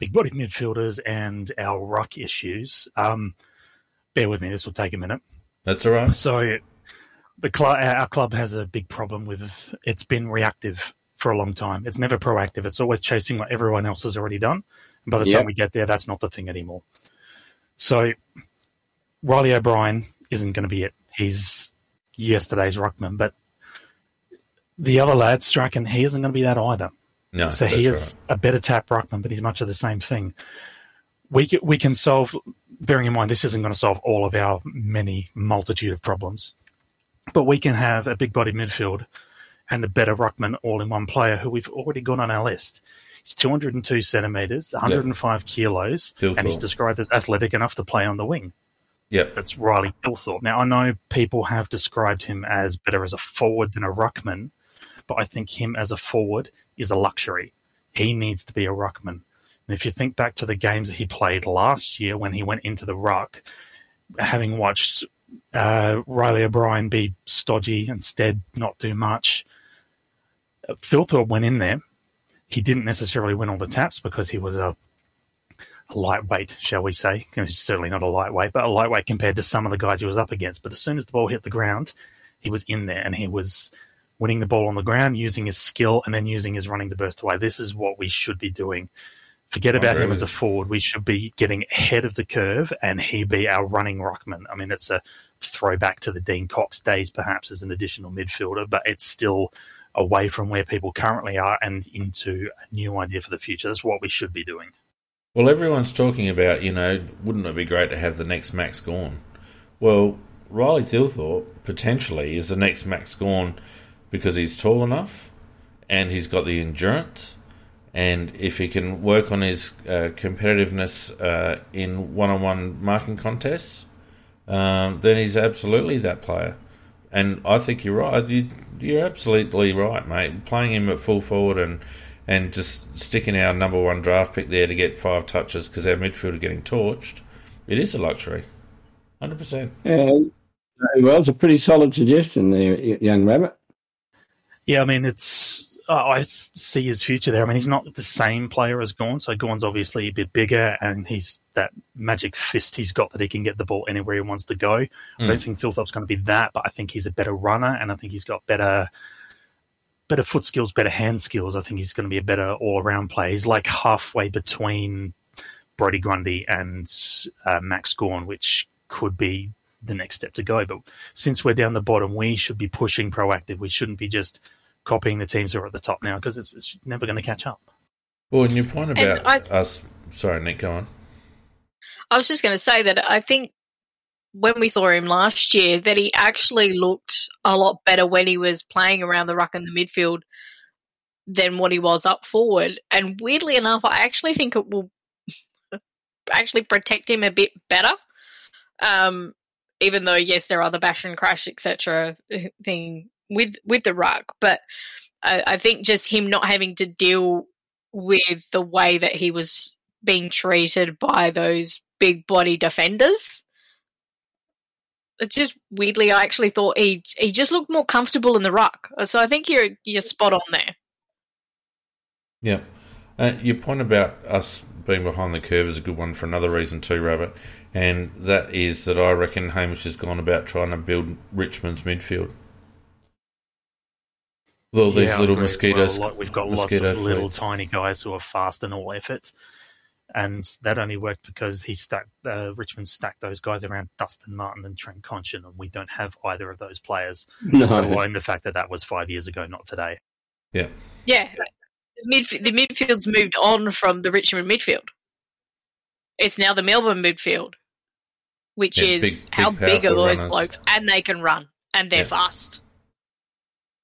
big body midfielders and our ruck issues, um, bear with me, this will take a minute. That's all right. So, the cl- our club has a big problem with it's been reactive for a long time. It's never proactive. It's always chasing what everyone else has already done. And by the Yep. time we get there, that's not the thing anymore. So Riley O'Brien isn't going to be it. He's yesterday's ruckman, but the other lad, Strachan, he isn't going to be that either. No, So he is a better tap ruckman, but he's much of the same thing. We ca- we can solve. Bearing in mind, this isn't going to solve all of our many multitude of problems, but we can have a big body midfield and a better ruckman all in one player who we've already got on our list. He's 202 centimeters, 105 kilos, Thilthorpe. and he's described as athletic enough to play on the wing. Yep. That's Riley Thilthorpe. Now, I know people have described him as better as a forward than a ruckman, but I think him as a forward is a luxury. He needs to be a ruckman. And if you think back to the games that he played last year when he went into the ruck, having watched uh, Riley O'Brien be stodgy, instead not do much, uh, Thilthorpe went in there. He didn't necessarily win all the taps because he was a a lightweight, shall we say. He's certainly not a lightweight, but a lightweight compared to some of the guys he was up against. But as soon as the ball hit the ground, he was in there and he was winning the ball on the ground, using his skill, and then using his running to burst away. This is what we should be doing. Forget about him as a forward. We should be getting ahead of the curve and he be our running ruckman. I mean, it's a throwback to the Dean Cox days, perhaps, as an additional midfielder, but it's still away from where people currently are and into a new idea for the future. That's what we should be doing. Well, everyone's talking about, you know, wouldn't it be great to have the next Max Gawn? Well, Riley Thilthorpe potentially is the next Max Gawn because he's tall enough and he's got the endurance. And if he can work on his uh, competitiveness uh, in one on one marking contests, um, then he's absolutely that player. And I think you're right. You, you're absolutely right, mate. Playing him at full forward and and just sticking our number one draft pick there to get five touches because our midfield are getting torched, it is a luxury. 100%. Yeah, well, it's a pretty solid suggestion there, young rabbit. Yeah, I mean, it's uh, I see his future there. I mean, he's not the same player as Gawn. So Gawn's obviously a bit bigger, and he's that magic fist he's got that he can get the ball anywhere he wants to go. I don't Mm. think Thilthorpe's going to be that, but I think he's a better runner, and I think he's got better better foot skills, better hand skills. I think he's going to be a better all around player. He's like halfway between Brodie Grundy and uh, Max Gawn, which could be the next step to go. But since we're down the bottom, we should be pushing proactive. We shouldn't be just copying the teams who are at the top now because it's, it's never going to catch up. Well, and your point point about I- us. Sorry, Nick, go on. I was just going to say that I think when we saw him last year, that he actually looked a lot better when he was playing around the ruck in the midfield than what he was up forward. And weirdly enough, I actually think it will actually protect him a bit better. Um, even though yes, there are the bash and crash etc. thing with with the ruck, but I, I think just him not having to deal with the way that he was being treated by those big body defenders. It's just weirdly, I actually thought he he just looked more comfortable in the ruck. So I think you're you're spot on there. Yeah. Uh, your point about us being behind the curve is a good one for another reason too, Rabbit, and that is that I reckon Hamish has gone about trying to build Richmond's midfield. With all these Yeah, I little mosquitoes. well. Like, we've got mosquito lots of little tiny guys who are fast and all effort, and that only worked because he stacked uh, Richmond stacked those guys around Dustin Martin and Trent Cotchin, and we don't have either of those players. Let No, alone the fact that that was five years ago, not today. Yeah, the, midf- the midfield's moved on from the Richmond midfield. It's now the Melbourne midfield, which Yeah, is big- how big, big are those runners. blokes, and they can run, and they're Yeah. fast.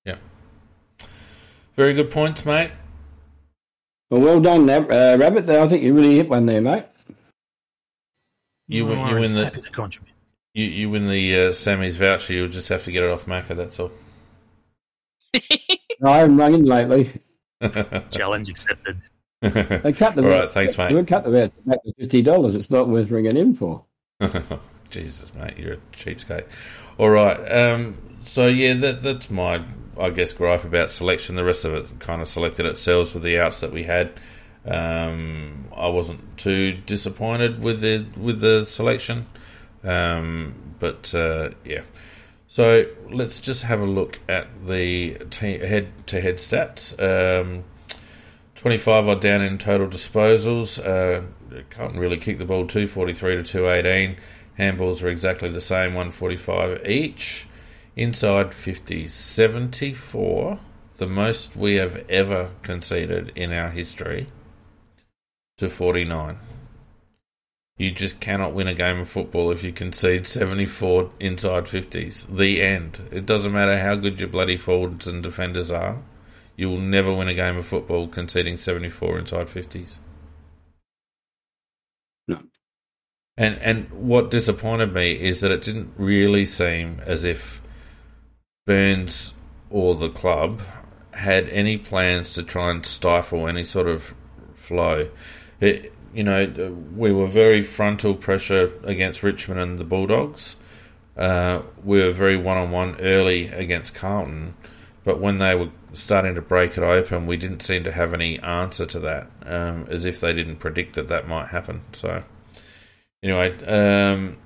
Yeah. Very good points, mate. well, well done, uh, rabbit. There, I think you really hit one there, mate. You No win- you win the- happy to contribute. You you win the uh, Sammy's voucher. You'll just have to get it off Macca. That's all. No, I haven't rung in lately. Challenge accepted. They cut the All right, thanks, mate. They cut the voucher back to fifty dollars. It's not worth ringing in for. Jesus, mate, you're a cheapskate. All right. Um, so yeah, that that's my I guess gripe about selection. The rest of it kind of selected itself with the outs that we had. Um, I wasn't too disappointed with the with the selection, um, but uh, yeah. So let's just have a look at the head to head stats. Um, 25 odd down in total disposals. Uh, Carlton really kicked the ball 243 to 218. Handballs were exactly the same, 145 each. Inside 50, 74, the most we have ever conceded in our history, to 49. You just cannot win a game of football if you concede 74 inside 50s. The end. It doesn't matter how good your bloody forwards and defenders are. You will never win a game of football conceding 74 inside 50s. No. And and what disappointed me is that it didn't really seem as if Burns or the club had any plans to try and stifle any sort of flow. It, you know, we were very frontal pressure against Richmond and the Bulldogs. Uh, we were very one on one early against Carlton, but when they were starting to break it open, we didn't seem to have any answer to that, um, as if they didn't predict that that might happen. So, anyway, um,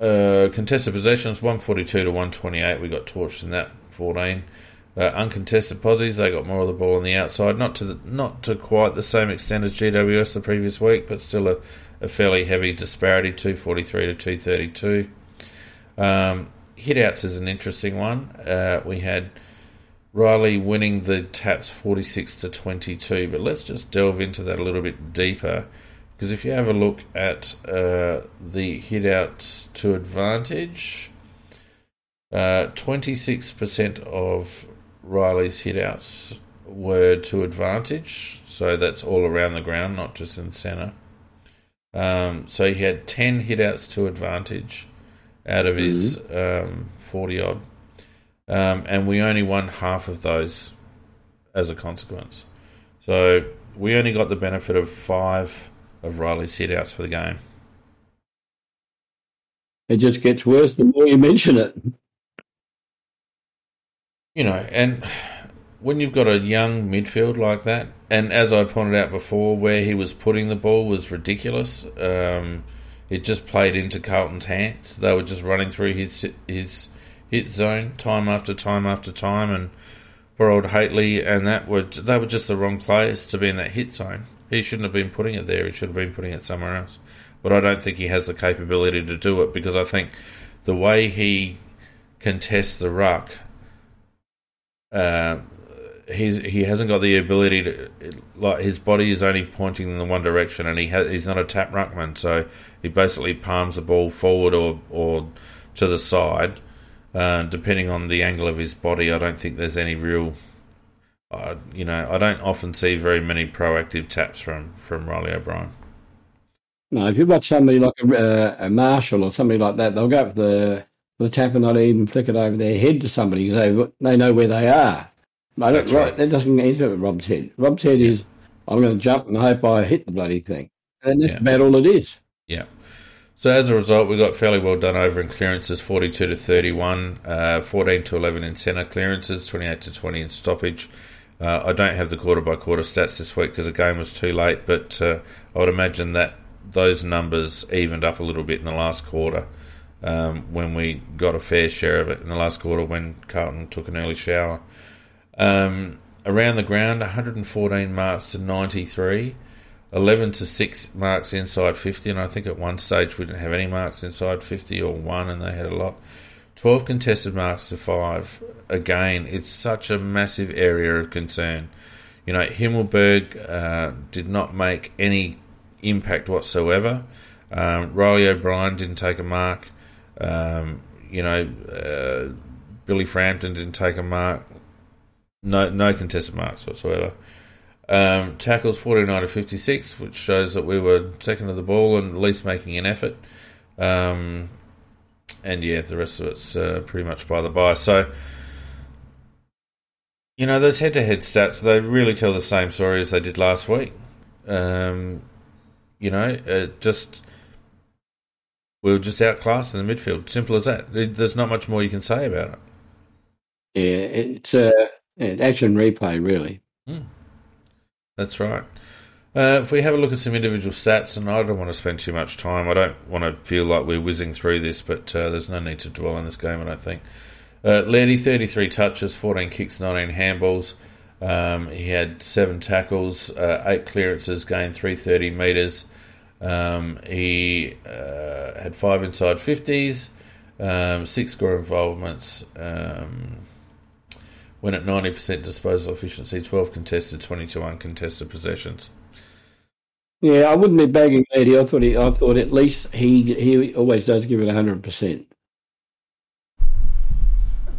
uh, contested possessions 142 to 128. We got torched in that 14. Uh, uncontested posies, they got more of the ball on the outside, not to the, not to quite the same extent as GWS the previous week, but still a, a fairly heavy disparity, 243 to 232. Um, hitouts is an interesting one. Uh, we had Riley winning the taps 46 to 22, but let's just delve into that a little bit deeper. Because if you have a look at uh, the hitouts to advantage, uh, 26% of Riley's hitouts were to advantage, so that's all around the ground, not just in centre. Um, so he had 10 hitouts to advantage out of his um, 40 odd, um, and we only won half of those as a consequence. So we only got the benefit of five of Riley's hitouts for the game. It just gets worse the more you mention it. You know, and when you've got a young midfield like that, and as I pointed out before, where he was putting the ball was ridiculous. Um, it just played into Carlton's hands. They were just running through his his hit zone time after time after time, and poor old Hately and that were they were just the wrong players to be in that hit zone. He shouldn't have been putting it there. He should have been putting it somewhere else. But I don't think he has the capability to do it because I think the way he contests the ruck, uh, he's he hasn't got the ability to like his body is only pointing in the one direction, and he has, he's not a tap ruckman, so he basically palms the ball forward or or to the side, uh, depending on the angle of his body. I don't think there's any real. Uh, you know, I don't often see very many proactive taps from from Riley O'Brien. No, if you watch somebody like a, uh, a Marshall or somebody like that, they'll go for the the tap and not even flick it over their head to somebody because they, they know where they are. I don't, That's right. That doesn't enter Rob's head. Rob's head is, I'm going to jump and hope I hit the bloody thing. And that's Yeah. about all it is. So as a result, we got fairly well done over in clearances, forty-two to thirty-one, uh, fourteen to eleven in centre clearances, twenty-eight to twenty in stoppage. Uh, I don't have the quarter by quarter stats this week because the game was too late, but uh, I would imagine that those numbers evened up a little bit in the last quarter um, when we got a fair share of it in the last quarter when Carlton took an early shower. Um, around the ground, 114 marks to 93. 11 to 6 marks inside 50, and I think at one stage we didn't have any marks inside 50 or one, and they had a lot. 12 contested marks to 5. Again, it's such a massive area of concern. You know, Himmelberg uh, did not make any impact whatsoever. Um, Riley O'Brien didn't take a mark. Um, you know, uh, Billy Frampton didn't take a mark. No, no contested marks whatsoever. Um, tackles 49 to 56, which shows that we were second to the ball and at least making an effort. Um, and yeah, the rest of it's uh, pretty much by the by. So, you know, those head to head stats, they really tell the same story as they did last week. Um, you know, uh, just we were just outclassed in the midfield. Simple as that. There's not much more you can say about it. Yeah, it's uh, action replay, really. Mm. That's right. Uh, if we have a look at some individual stats, and I don't want to spend too much time, I don't want to feel like we're whizzing through this, but uh, there's no need to dwell on this game, I don't think. Uh, Lairdy, 33 touches, 14 kicks, 19 handballs. Um, he had seven tackles, uh, eight clearances, gained 330 metres. Um, he uh, had five inside 50s, um, six score involvements. Um, went at 90% disposal efficiency, 12 contested, 22 uncontested possessions. Yeah, I wouldn't be bagging Lairdy. I thought he, I thought at least he he always does give it hundred percent.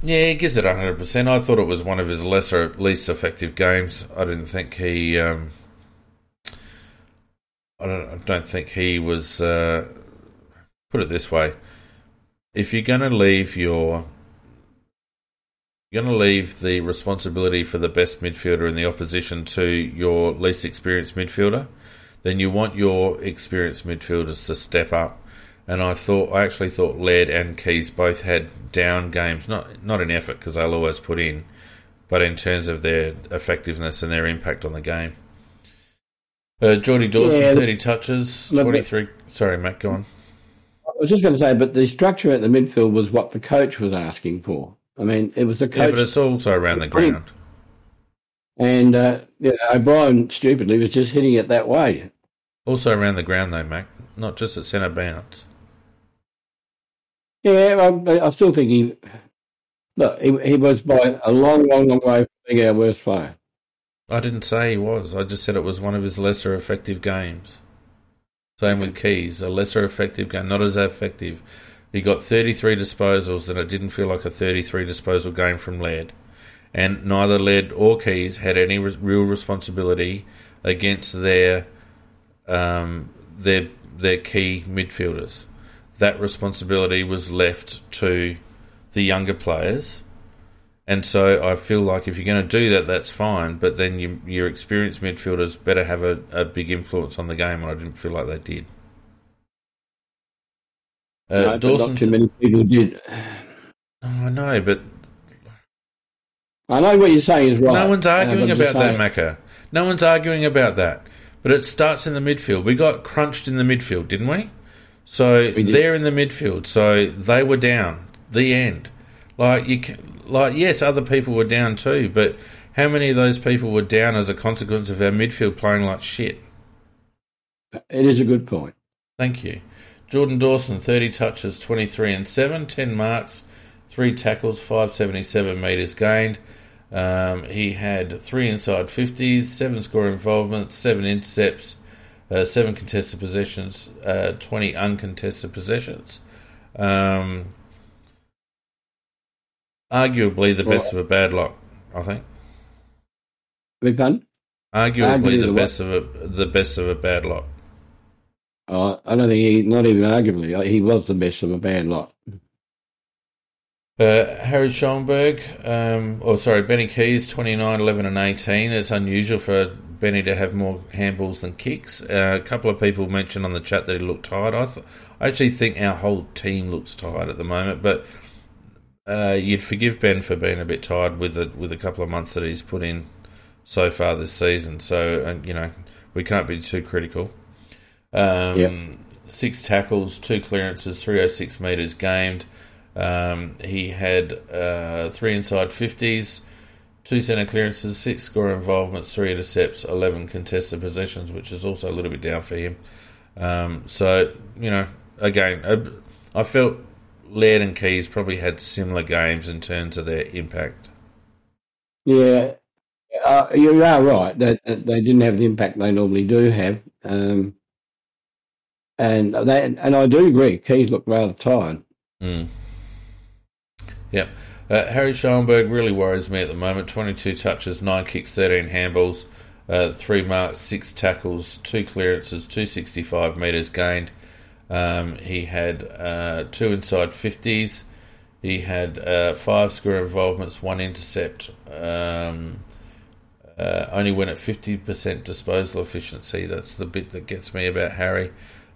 Yeah, he gives it hundred percent. I thought it was one of his lesser, least effective games. I didn't think he. Um, I don't. I don't think he was. Uh, put it this way: if you're going to leave your you're going to leave the responsibility for the best midfielder in the opposition to your least experienced midfielder, then you want your experienced midfielders to step up. And I thought, I actually thought Laird and Keays both had down games, not not in effort because they'll always put in, but in terms of their effectiveness and their impact on the game. Uh, Geordie Dawson, yeah, 30 touches, 23. sorry, Matt, go on. I was just going to say, but the structure at the midfield was what the coach was asking for. I mean, it was a coach. Yeah, but it's also around the ground. And uh, you know, O'Brien stupidly was just hitting it that way. Also around the ground, though, Mac, not just at centre bounce. Yeah, I, I, still think he. Look, he, he was by a long, long, long way from being our worst player. I didn't say he was. I just said it was one of his lesser effective games. Same with Keays, a lesser effective game, not as effective. He got 33 disposals, and it didn't feel like a 33 disposal game from Laird. And neither Laird or Keays had any re- real responsibility against their um, their their key midfielders. That responsibility was left to the younger players. And so I feel like if you're going to do that, that's fine. But then you, your experienced midfielders better have a, a big influence on the game, and I didn't feel like they did. Uh, no, Dawson, not too many people did. Oh, I know, but I know what you're saying is right. No one's arguing about that, Macca. No one's arguing about that. But it starts in the midfield. We got crunched in the midfield, didn't we? So we they're in the midfield. So they were down. The end. Like you, can, like yes, other people were down too. But how many of those people were down as a consequence of our midfield playing like shit? It is a good point. Thank you. Jordan Dawson, 30 touches, 23 and 7, 10 marks, 3 tackles, 577 metres gained. Um, he had 3 inside 50s, 7 score involvements, 7 intercepts, uh, 7 contested possessions, uh, 20 uncontested possessions. Um, arguably the best well, of a bad lot, I think. Big pun? Arguably, arguably the, the best of a the best of a bad lot. Uh, I don't think he, not even arguably, he was the best of a bad lot. Uh, Harry Schoenberg, um, or sorry, Benny Keays, 29, 11, and 18. It's unusual for Benny to have more handballs than kicks. Uh, a couple of people mentioned on the chat that he looked tired. I, th- I actually think our whole team looks tired at the moment, but uh, you'd forgive Ben for being a bit tired with the, with a couple of months that he's put in so far this season. So, you know, we can't be too critical. Um, yep. Six tackles, two clearances, 306 metres gained. Um, he had uh, three inside 50s, two centre clearances, six score involvements, three intercepts, 11 contested possessions, which is also a little bit down for him. Um, so, you know, again, I felt Laird and Keays probably had similar games in terms of their impact. Yeah, uh, you are right. That they, they, didn't have the impact they normally do have. Um, and and I do agree. Keays looked rather tired. Mm. Yep. Uh, Harry Schoenberg really worries me at the moment. 22 touches, 9 kicks, 13 handballs, uh, 3 marks, 6 tackles, 2 clearances, 265 metres gained. Um, he had uh, two inside 50s. He had uh, five score involvements, one intercept. Um, uh, only went at 50% disposal efficiency. That's the bit that gets me about Harry.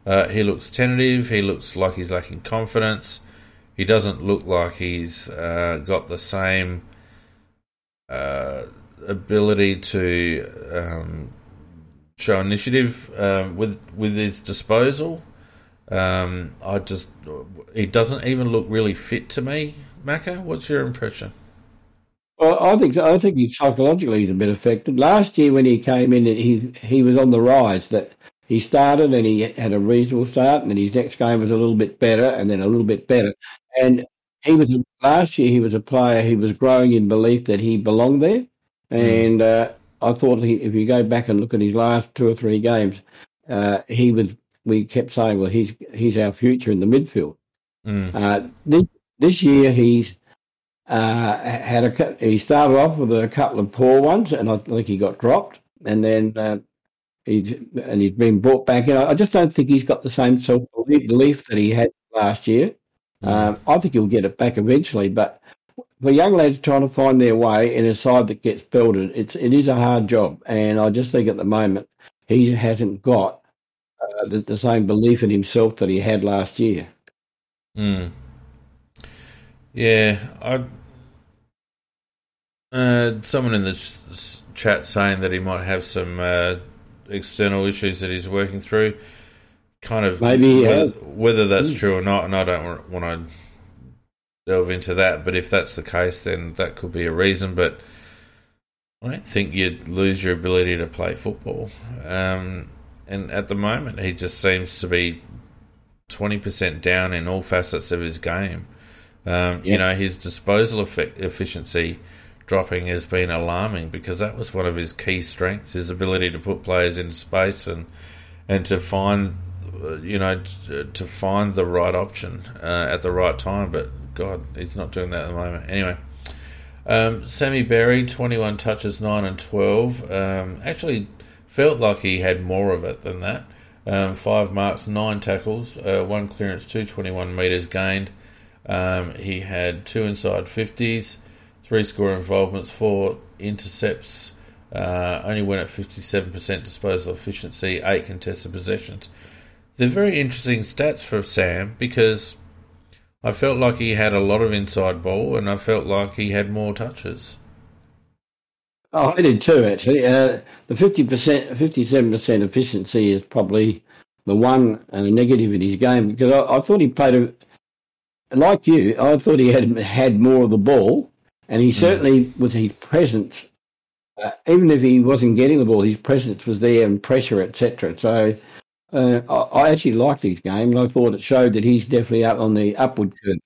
Uh, he looks tentative. He looks like he's lacking confidence. He doesn't look like he's uh, got the same uh, ability to um, show initiative um, with with his disposal. Um, I just he doesn't even look really fit to me. Macca, what's your impression? Well, I think I think he psychologically he's a bit affected. Last year when he came in, he he was on the rise. That he started and he had a reasonable start, and then his next game was a little bit better, and then a little bit better. And he was last year. He was a player. He was growing in belief that he belonged there, and uh, I thought he, if you go back and look at his last two or three games, uh, he was. We kept saying, well, he's he's our future in the midfield. Mm. Uh, this this year he's uh, had a he started off with a couple of poor ones, and I think he got dropped, and then he's and he's been brought back in. I just don't think he's got the same self belief that he had last year. Mm. Um, I think he'll get it back eventually, but for young lads trying to find their way in a side that gets belted, it's it is a hard job, and I just think at the moment he hasn't got uh, the, the, same belief in himself that he had last year. Mm. Yeah, I. Uh, someone in the chat saying that he might have some uh, external issues that he's working through. Kind of maybe whether, whether that's mm. true or not, and I don't want to delve into that. But if that's the case, then that could be a reason. But I don't think you'd lose your ability to play football. Um, and at the moment, he just seems to be twenty percent down in all facets of his game. Um, yep. You know, his disposal effect, efficiency dropping has been alarming because that was one of his key strengths: his ability to put players into space and and to find, uh, you know, to find the right option uh, at the right time. But God, he's not doing that at the moment. Anyway. Um, Sammy Berry, 21 touches, 9 and 12. Um, actually, felt like he had more of it than that. Um, five marks, nine tackles, uh, one clearance, 221 metres gained. Um, he had two inside 50s, three score involvements, four intercepts, uh, only went at 57% disposal efficiency, eight contested possessions. They're very interesting stats for Sam because I felt like he had a lot of inside ball and I felt like he had more touches. Oh, I did too, actually. Uh, the 50%, 57% efficiency is probably the one uh, negative in his game because I, I, thought he played a, like you, I thought he had had more of the ball, and he hmm. certainly, mm. with his presence, uh, even if he wasn't getting the ball, his presence was there and pressure, etc. So uh, I, I, actually liked his game, and I thought it showed that he's definitely up on the upward curve.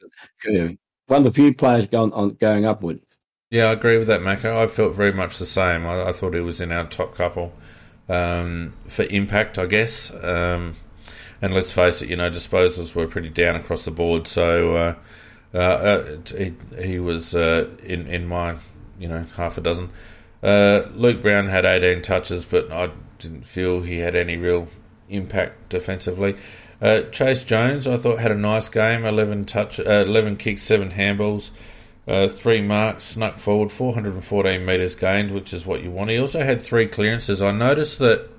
curve. One of the few players going on going upward. Yeah, I agree with that, Mako. I felt very much the same. I, I thought he was in our top couple um, for impact, I guess. Um, and let's face it, you know, disposals were pretty down across the board. So uh, uh, uh he, he, was uh, in in my, you know, half a dozen. Uh, Luke Brown had 18 touches, but I didn't feel he had any real impact defensively. Uh, Chayce Jones, I thought had a nice game. 11 touch, 11 kicks, seven handballs. Uh, three marks, snuck forward, 414 metres gained, which is what you want. He also had three clearances. I noticed that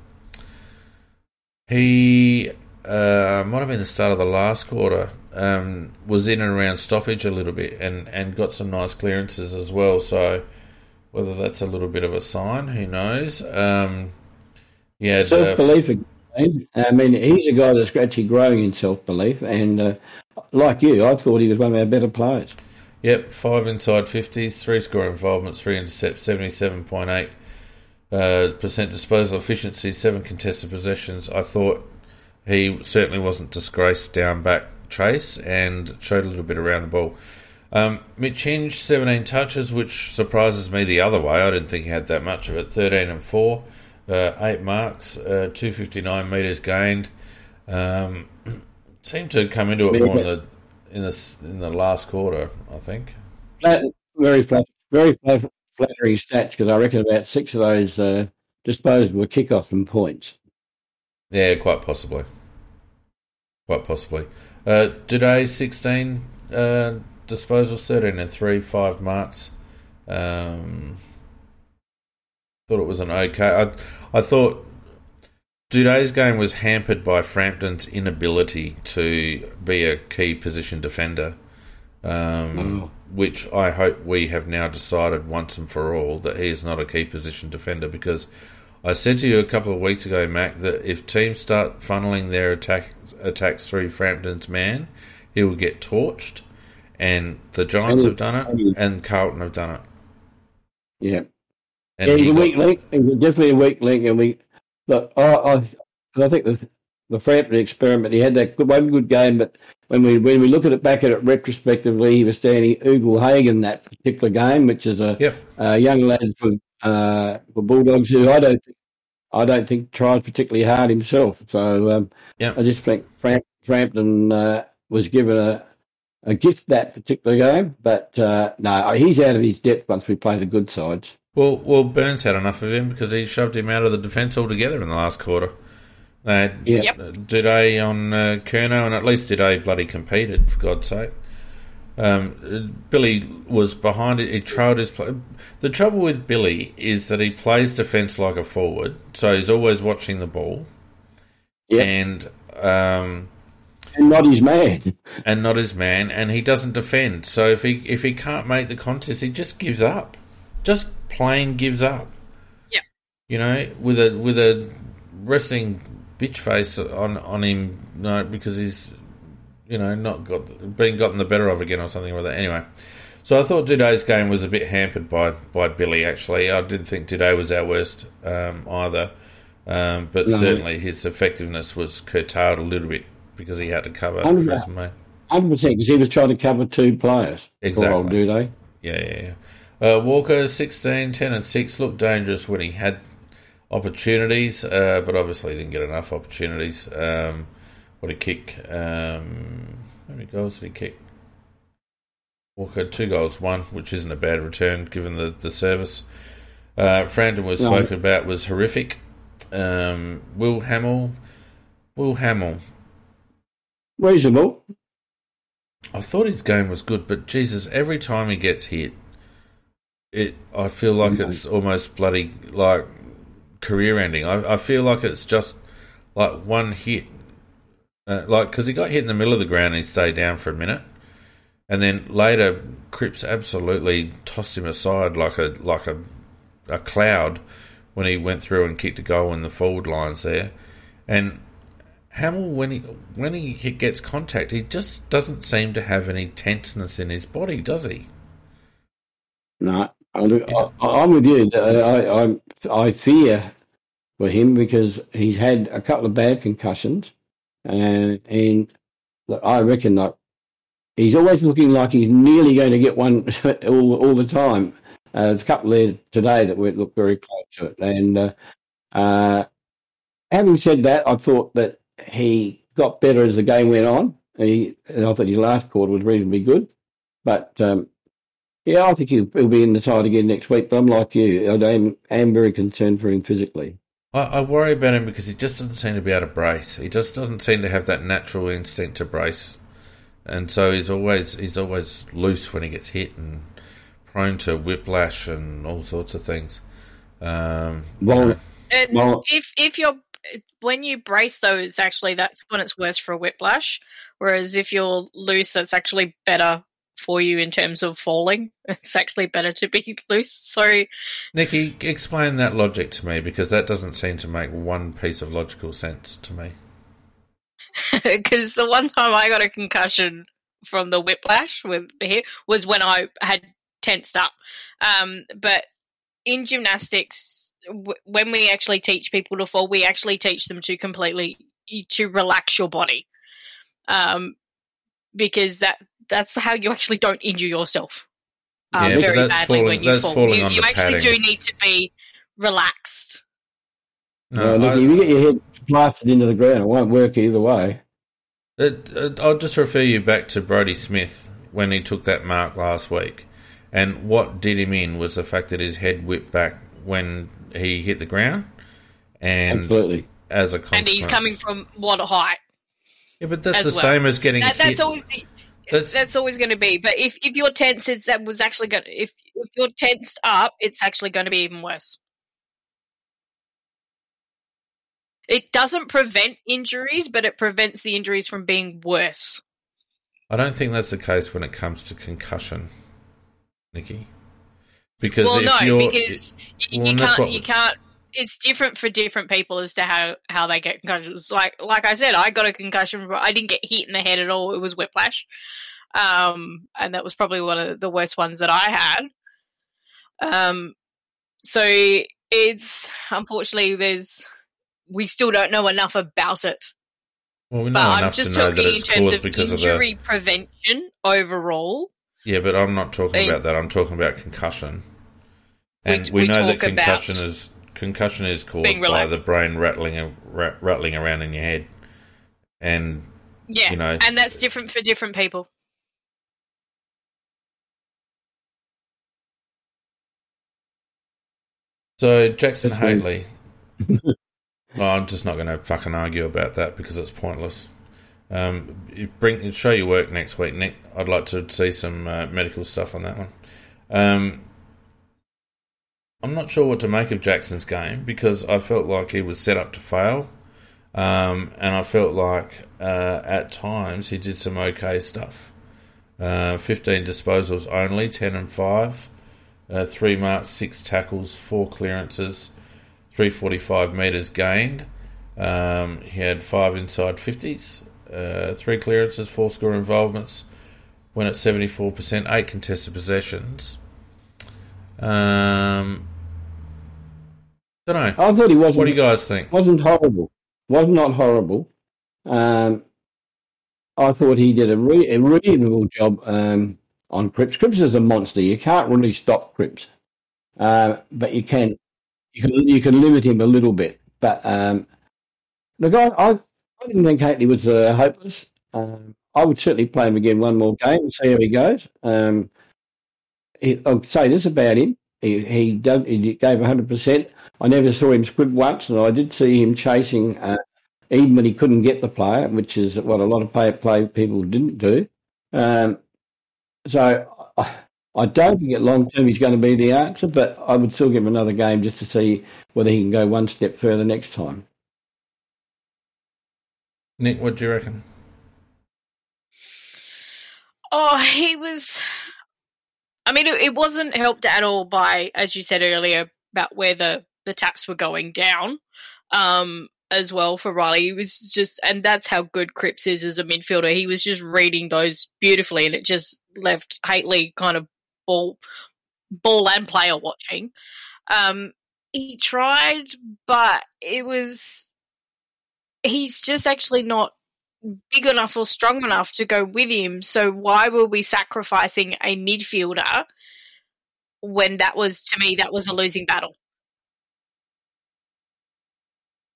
he uh, might have been the start of the last quarter, um, was in and around stoppage a little bit and, and got some nice clearances as well. So whether that's a little bit of a sign, who knows? Um, yeah, self belief. I mean, he's a guy that's actually growing in self belief, and uh, like you, I thought he was one of our better players. Yep, five inside 50s, three score involvements, three intercepts, 77.8 uh, percent disposal efficiency, seven contested possessions. I thought he certainly wasn't disgraced down back chase and showed a little bit around the ball. Um, Mitch Hinge, 17 touches, which surprises me the other way. I didn't think he had that much of it. 13 and 4, uh, 8 marks, uh, 259 metres gained. Um, seemed to come into it more in the in the in the last quarter. I think. Flat, very flat, very flattering stats because I reckon about six of those uh, disposed were kickoff and points. Yeah, quite possibly. Quite possibly. Uh, today, 16 uh, disposals, 13 and 3, 5 marks. Um, thought it was an okay. I, I thought today's game was hampered by Frampton's inability to be a key position defender, um, Oh. which I hope we have now decided once and for all that he is not a key position defender because I said to you a couple of weeks ago, Mac, that if teams start funneling their attack attacks through Frampton's man, he will get torched. And the Giants have done it, and Carlton have done it. Yeah. And yeah, he's he a got- weak link. He's definitely a weak link, and we look. I, I, I think the the Frampton experiment. He had that good, one good game, but when we when we look at it back at it retrospectively, he was standing Ugle Hagan that particular game, which is a, Yep. a young lad for uh, for Bulldogs who I don't think I don't think tried particularly hard himself. So um, Yep. I just think Framp, Frampton uh, was given a a gift that particular game, but uh, no, he's out of his depth once we play the good sides. Well, well, Burns had enough of him because he shoved him out of the defence altogether in the last quarter. They had Yep. uh, Doedee on uh, Curnow, and at least Doedee bloody competed, for God's sake. Um, Billy was behind it. He trailed his play. The trouble with Billy is that he plays defence like a forward, so he's always watching the ball, Yeah. and um, and not his man. and not his man, and he doesn't defend. So if he if he can't make the contest, he just gives up. Just plain gives up. Yeah. You know, with a with a resting bitch face on on him, no, because he's you know not got been gotten the better of again or something like that. Anyway. So I thought today's game was a bit hampered by, by Billy. Actually, I didn't think today was our worst um, either, um, but No. certainly his effectiveness was curtailed a little bit because he had to cover Hundred percent. mate. Hundred percent, because he was trying to cover two players. Exactly. Old dude, eh? Yeah, yeah, yeah. Uh, Walker, 16, 10 and 6, looked dangerous when he had opportunities, uh, but obviously didn't get enough opportunities. Um, what a kick. Um, how many goals did he kick? Walker, two goals, one, which isn't a bad return given the, the service. Uh, Frampton was No. spoken about was horrific. Um, Will Hamill, Will Hamill, Reasonable. I thought his game was good, but Jesus, every time he gets hit, it I feel like Mhm. it's almost bloody like career ending. I, I feel like it's just like one hit, uh, like because he got hit in the middle of the ground and he stayed down for a minute, and then later Cripps absolutely tossed him aside like a like a a cloud when he went through and kicked a goal in the forward lines there, and Hamill, when he when he gets contact, he just doesn't seem to have any tenseness in his body, does he? No, I, I, I'm with you. I, I, I fear for him because he's had a couple of bad concussions, and and look, I reckon that he's always looking like he's nearly going to get one all all the time. Uh, there's a couple there today that would look very close to it, and uh, uh, having said that, I thought that he got better as the game went on. He, and I thought his last quarter was reasonably good, but um, yeah, I think he'll, he'll be in the side again next week. But I'm like you, I am, am very concerned for him physically. I, I worry about him because he just doesn't seem to be able to brace. He just doesn't seem to have that natural instinct to brace, and so he's always he's always loose when he gets hit and prone to whiplash and all sorts of things. Um, you Well, know. And Well- if if you're when you brace those, actually, that's when it's worse for a whiplash. Whereas if you're loose, it's actually better for you in terms of falling. It's actually better to be loose. So Nikki, explain that logic to me because that doesn't seem to make one piece of logical sense to me. because the one time I got a concussion from the whiplash with was when I had tensed up. Um, but in gymnastics, w- when we actually teach people to fall, we actually teach them to completely to relax your body, um, because that that's how you actually don't injure yourself um, Yeah, very badly falling- when you fall. You, you actually padding. do need to be relaxed. No, uh, look, I- if you get your head blasted into the ground, it won't work either way. It, it, I'll just refer you back to Brodie Smith when he took that mark last week. And what did him in was the fact that his head whipped back when he hit the ground. And Absolutely. as a consequence. And he's coming from what a height? Yeah, but that's as the well. same as getting That, hit. that's always the, That's- that's, always going to be. But if if your tense is that was actually going if if you're tensed up, it's actually going to be even worse. It doesn't prevent injuries, but it prevents the injuries from being worse. I don't think that's the case when it comes to concussion, Nikki. Because well, if no, you're, because you, well, you can't. what- You can't. It's different for different people as to how how they get concussions. Like like I said, I got a concussion, I didn't get hit in the head at all. It was whiplash, um, and that was probably one of the worst ones that I had. Um, so it's unfortunately there's we still don't know enough about it. well, we know But I'm enough to just know that talking in it's terms caused of because of injury prevention overall. Yeah, but I'm not talking about that. I'm talking about concussion. And we, we know that talk about concussion is concussion is caused by the brain rattling ra- rattling around in your head, and Yeah, You know- and that's different for different people. So Jackson That's Hately. well, I'm just not going to fucking argue about that because it's pointless. Um, you bring show your work next week, Nick. I'd like to see some uh, medical stuff on that one. Um, I'm not sure what to make of Jackson's game because I felt like he was set up to fail, um, and I felt like uh, at times he did some okay stuff. Uh, 15 disposals only, 10 and 5. Uh, three marks, six tackles, four clearances, 345 metres gained. Um, he had five inside 50s, uh, three clearances, four score involvements, went at 74%, eight contested possessions. Um, don't know. I thought he wasn't. What do you guys think? wasn't horrible. Was not horrible. Um, I thought he did a, re- a reasonable job um, on Cripps. Cripps is a monster. You can't really stop Cripps, uh, but you can you can you can limit him a little bit. But um, the guy, I, I didn't think Hately was uh, hopeless. Um, I would certainly play him again one more game and see how he goes. Um, he, I'll say this about him: he he, done, he gave hundred percent. I never saw him squib once, and I did see him chasing, uh, even when he couldn't get the player, which is what a lot of play, play people didn't do. Um, so I, I don't think at long term he's going to be the answer, but I would still give him another game just to see whether he can go one step further next time. Nick, what do you reckon? Oh, he was. I mean, it, it wasn't helped at all by, as you said earlier, about where the, the taps were going down um, as well for Riley. He was just, and that's how good Cripps is as a midfielder. He was just reading those beautifully, and it just left Hately kind of ball, ball and player watching. Um, he tried, but it was. He's just actually not big enough or strong enough to go with him. So why were we sacrificing a midfielder when that was to me that was a losing battle?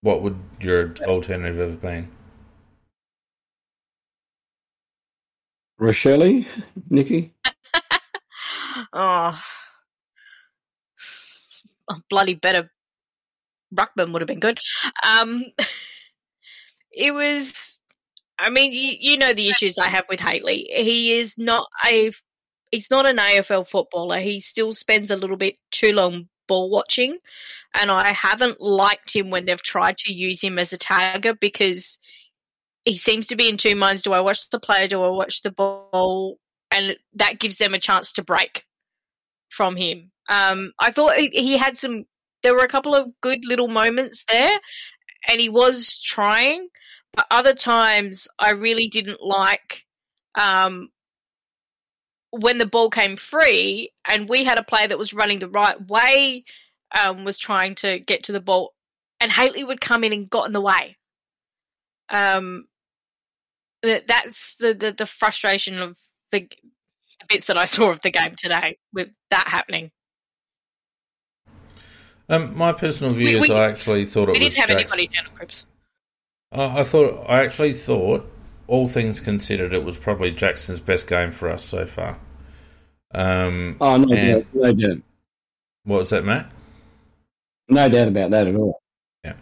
What would your alternative have been? Rachele, Nikki? oh, a bloody better Ruckman would have been good. Um, it was. I mean, you, you know the issues I have with Hately. He is not a. He's not an AFL footballer. He still spends a little bit too long ball watching, and I haven't liked him when they've tried to use him as a tagger because he seems to be in two minds: do I watch the player? Do I watch the ball? And that gives them a chance to break from him. Um, I thought he, he had some. There were a couple of good little moments there, and he was trying. But other times, I really didn't like um, when the ball came free, and we had a player that was running the right way, um, was trying to get to the ball, and Hately would come in and got in the way. Um, that's the, the the frustration of the, bits that I saw of the game today with that happening. Um, my personal view We- is we- I actually thought it We was didn't have Jackson. anybody down on Cripps. I I thought I actually thought, all things considered, it was probably Jackson's best game for us so far. Um, Oh, no, And- doubt, no doubt. what was that, Matt? No doubt about that at all. Yeah,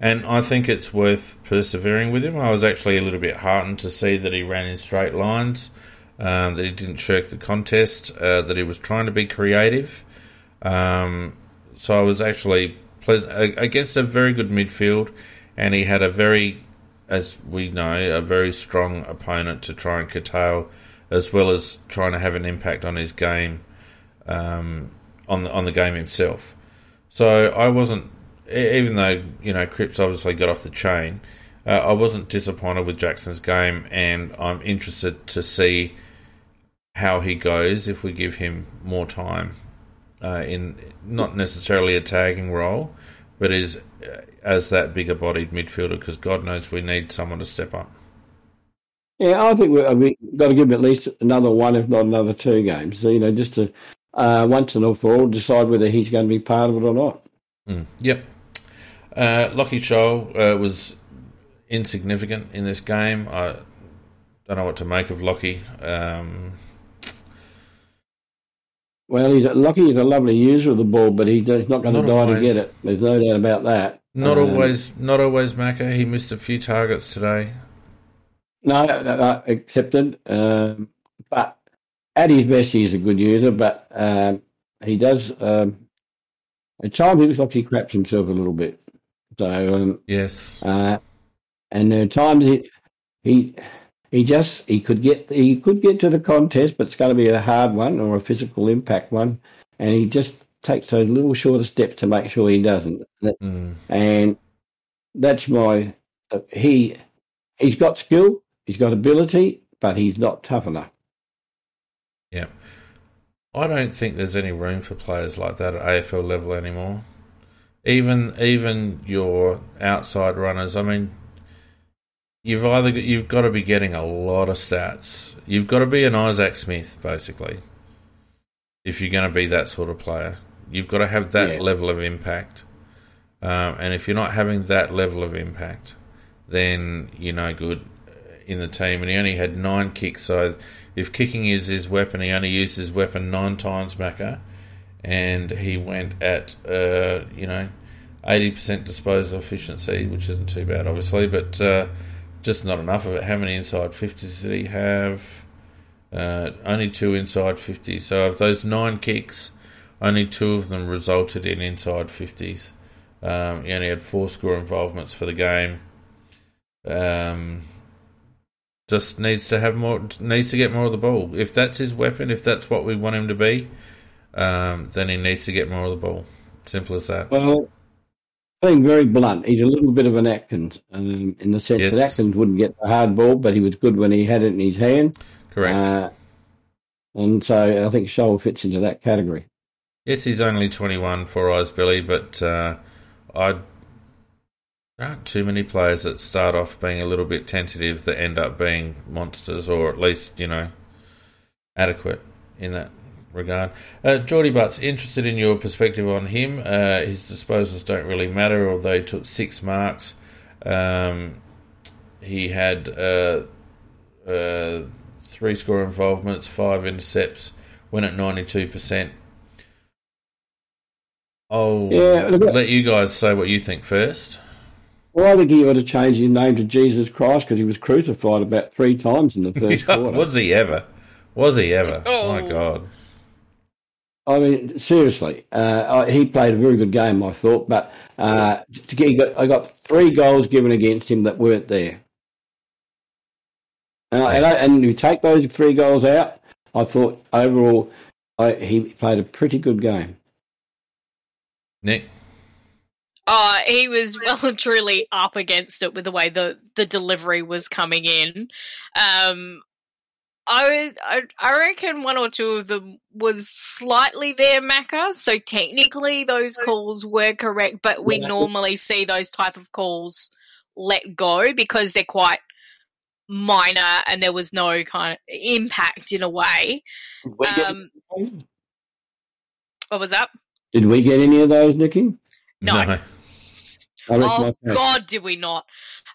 and I think it's worth persevering with him. I was actually a little bit heartened to see that he ran in straight lines, um, that he didn't shirk the contest, uh, that he was trying to be creative. Um, so I was actually pleasant against a very good midfield, and he had a very, as we know, a very strong opponent to try and curtail, as well as trying to have an impact on his game, um, on the on the game himself. So I wasn't even though you know Cripps obviously got off the chain, uh, I wasn't disappointed with Jackson's game, and I'm interested to see how he goes if we give him more time uh, in not necessarily a tagging role, but is as that bigger bodied midfielder because God knows we need someone to step up. Yeah, I think we've we got to give him at least another one, if not another two games. So, you know, just to uh, once and all for all decide whether he's going to be part of it or not. Mm, yep. Uh, Lachie Sholl uh, was insignificant in this game. I don't know what to make of Lockie. Um, well, he's lucky. He's a lovely user of the ball, but he's not going to die always. to get it. There's no doubt about that. Not um, always. Not always, Macca. He missed a few targets today. No, no accepted. Um, but at his best, he's a good user. But um, he does. Um, at times, he looks like he craps himself a little bit. So um, yes, uh, and there are times he he he just he could get he could get to the contest, but it's going to be a hard one or a physical impact one, and he just takes those little shorter steps to make sure he doesn't. Mm. And that's my uh, he he's got skill, he's got ability, but he's not tough enough. Yeah. I don't think there's any room for players like that at AFL level anymore even even your outside runners. I mean, you've either you've got to be getting a lot of stats. You've got to be an Isaac Smith basically. If you're going to be that sort of player, you've got to have that yeah. level of impact. Um, and if you're not having that level of impact, then you're no good in the team. And he only had nine kicks, so if kicking is his weapon, he only used his weapon nine times, Macca and he went at uh, you know eighty percent disposal efficiency, which isn't too bad, obviously, but uh, just not enough of it. How many inside fifties did he have? Uh, only two inside fifties. So of those nine kicks, only two of them resulted in inside fifties. Um, he only had four score involvements for the game. Um, just needs to have more. Needs to get more of the ball. If that's his weapon, if that's what we want him to be, um, then he needs to get more of the ball. Simple as that. Well, being very blunt, he's a little bit of an Atkins um, in the sense yes. that Atkins wouldn't get the hard ball, but he was good when he had it in his hand. Correct. Uh, and so I think Sholl fits into that category. Yes, he's only 21 for Eyes Billy, but uh, I there aren't too many players that start off being a little bit tentative that end up being monsters, or at least you know adequate in that regard. Uh, Geordie Butts, interested in your perspective on him. Uh, his disposals don't really matter, although he took six marks. Um, he had uh, uh three score involvements, five intercepts, went at 92%. I'll yeah, let you guys say what you think first. Well, I think he ought to change his name to Jesus Christ because he was crucified about three times in the first quarter. Was he ever? Was he ever? Oh. My God. I mean, seriously, uh, he played a very good game, I thought. But uh, get, got, I got three goals given against him that weren't there, and I, and, I, and you take those three goals out. I thought overall I, he played a pretty good game. Nick. Uh, he was well and truly up against it with the way the, the delivery was coming in. Um, I, I I reckon one or two of them was slightly there, Macca. So technically, those calls were correct, but we normally see those type of calls let go because they're quite minor and there was no kind of impact in a way. Um, what was that? Did we get any of those, Nikki? No. no. Oh God, did we not?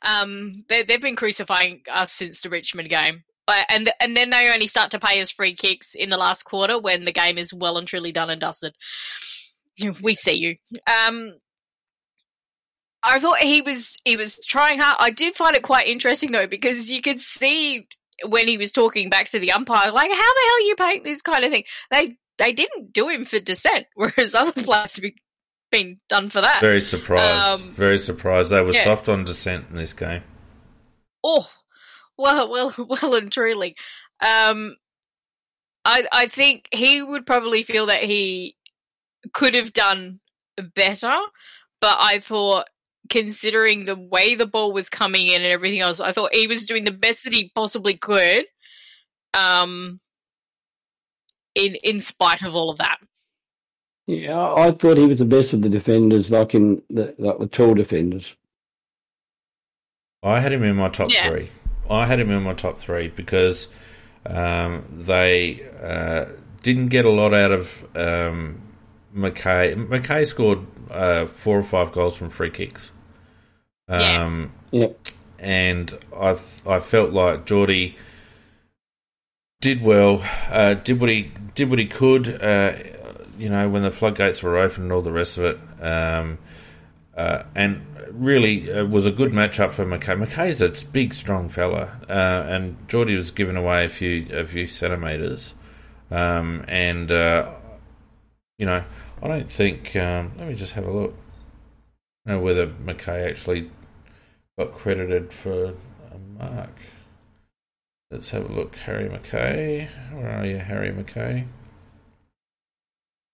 Um, they, they've been crucifying us since the Richmond game. But and and then they only start to pay us free kicks in the last quarter when the game is well and truly done and dusted. We see you. Um, I thought he was he was trying hard. I did find it quite interesting though because you could see when he was talking back to the umpire, like, how the hell are you paying this kind of thing? They they didn't do him for dissent, whereas other players have been done for that. Very surprised. Um, very surprised. They were yeah. soft on dissent in this game. Oh, well, well, well, and truly. Um, I I think he would probably feel that he could have done better, but I thought, considering the way the ball was coming in and everything else, I thought he was doing the best that he possibly could. Um, in in spite of all of that. Yeah, I I thought he was the best of the defenders, like in the like the tall defenders. I had him in my top Yeah. three. I had him in my top three because um, they uh, didn't get a lot out of um, McKay. McKay scored uh, four or five goals from free kicks. Yeah. Um, Yep. and I th- I felt like Geordie did well, uh, did what he did what he could. Uh, you know, when the floodgates were open and all the rest of it, um, uh, and really it was a good matchup for McKay. McKay's a big, strong fella, uh, and Geordie was giving away a few a few centimeters, um, and uh, you know, I don't think. Um, let me just have a look. Know whether McKay actually got credited for a mark. Let's have a look. Harry McKay. Where are you, Harry McKay?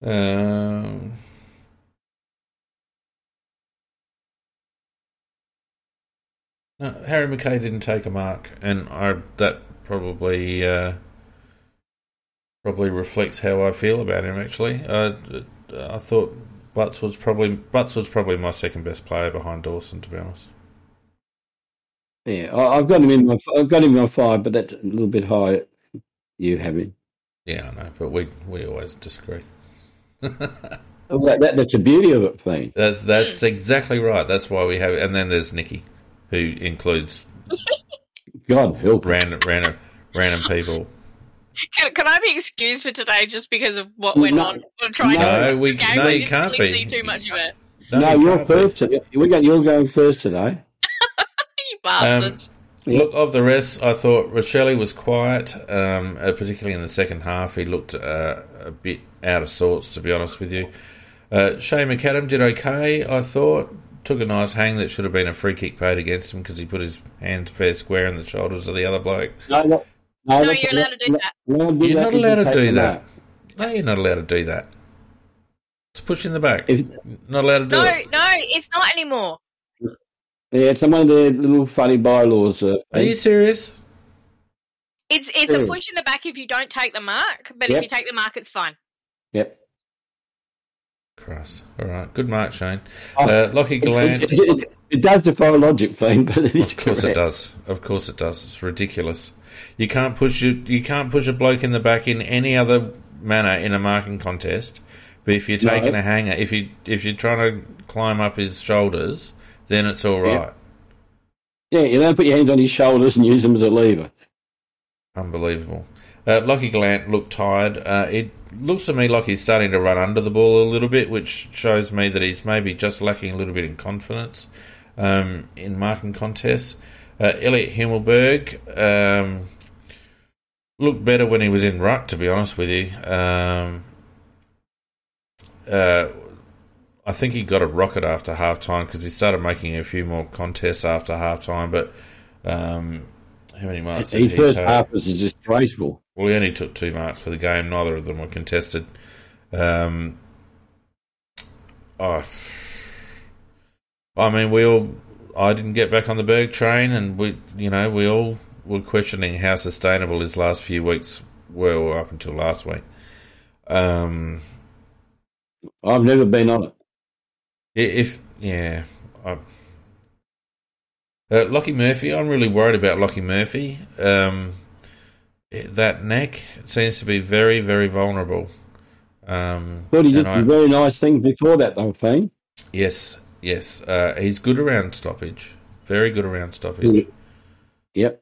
Um, no, Harry McKay didn't take a mark, and I that probably uh, probably reflects how I feel about him. Actually, uh, I thought Butts was probably Butts was probably my second best player behind Dawson, to be honest. Yeah, I, I've got him in my I've got him on five, but that's a little bit high. You have him. Yeah, I know, but we we always disagree. Oh, that, that, that's the beauty of it, Fiend. That's that's exactly right. That's why we have. And then there's Nikki, who includes God help. random random random people. Can, can I be excused for today just because of what went No. on? We're trying No, to we- okay, no, we you didn't can't really be. see too much of it. No, you you're first. We got you're going first today. You bastards. Look, of the rest, I thought Rachele was quiet, um, uh, particularly in the second half. He looked uh, a bit out of sorts, to be honest with you. Uh, Shane McAdam did okay, I thought. Took a nice hang that should have been a free kick paid against him because he put his hand fair square in the shoulders of the other bloke. No, no, no, no, you're allowed to do that. You're not allowed to do that. No, you're not allowed to do that. It's push in the back. If, Not allowed to do No, it. no, it's not anymore. yeah, it's one of the little funny bylaws. Uh, Are you serious? It's it's a push in the back if you don't take the mark, but Yep. if you take the mark, it's fine. Yep. Christ. All right. Good mark, Shane. Oh, Uh, Lockie. It, it, it, it does defy logic, Fiend, but it is Of course it does. Of course it does. It's ridiculous. You can't push you, you can't push a bloke in the back in any other manner in a marking contest. But if you're No. taking a hanger, if you if you're trying to climb up his shoulders, then it's all right. Yeah. Yeah, you don't put your hands on his shoulders and use them as a lever. Unbelievable. Uh, Lockie Gollant looked tired. Uh, it looks to me like he's starting to run under the ball a little bit, which shows me that he's maybe just lacking a little bit in confidence um, in marking contests. Uh, Elliot Himmelberg um, looked better when he was in ruck, to be honest with you. Um, uh, I think he got a rocket after half time because he started making a few more contests after half time, but um, how many marks His he first half was disgraceful. Well, he only took two marks for the game. Neither of them were contested. Um, oh, I mean, we all. I didn't get back on the Berg train, and we, you know, we all were questioning how sustainable his last few weeks were up until last week. Um, I've never been on it. if yeah, I, uh, Lockie Murphy. I'm really worried about Lockie Murphy. Um, that neck seems to be very, very vulnerable. Um, Thought he did I- some very nice things before that, though, Fiend. Yes, yes. Uh, he's good around stoppage. Very good around stoppage. Yep.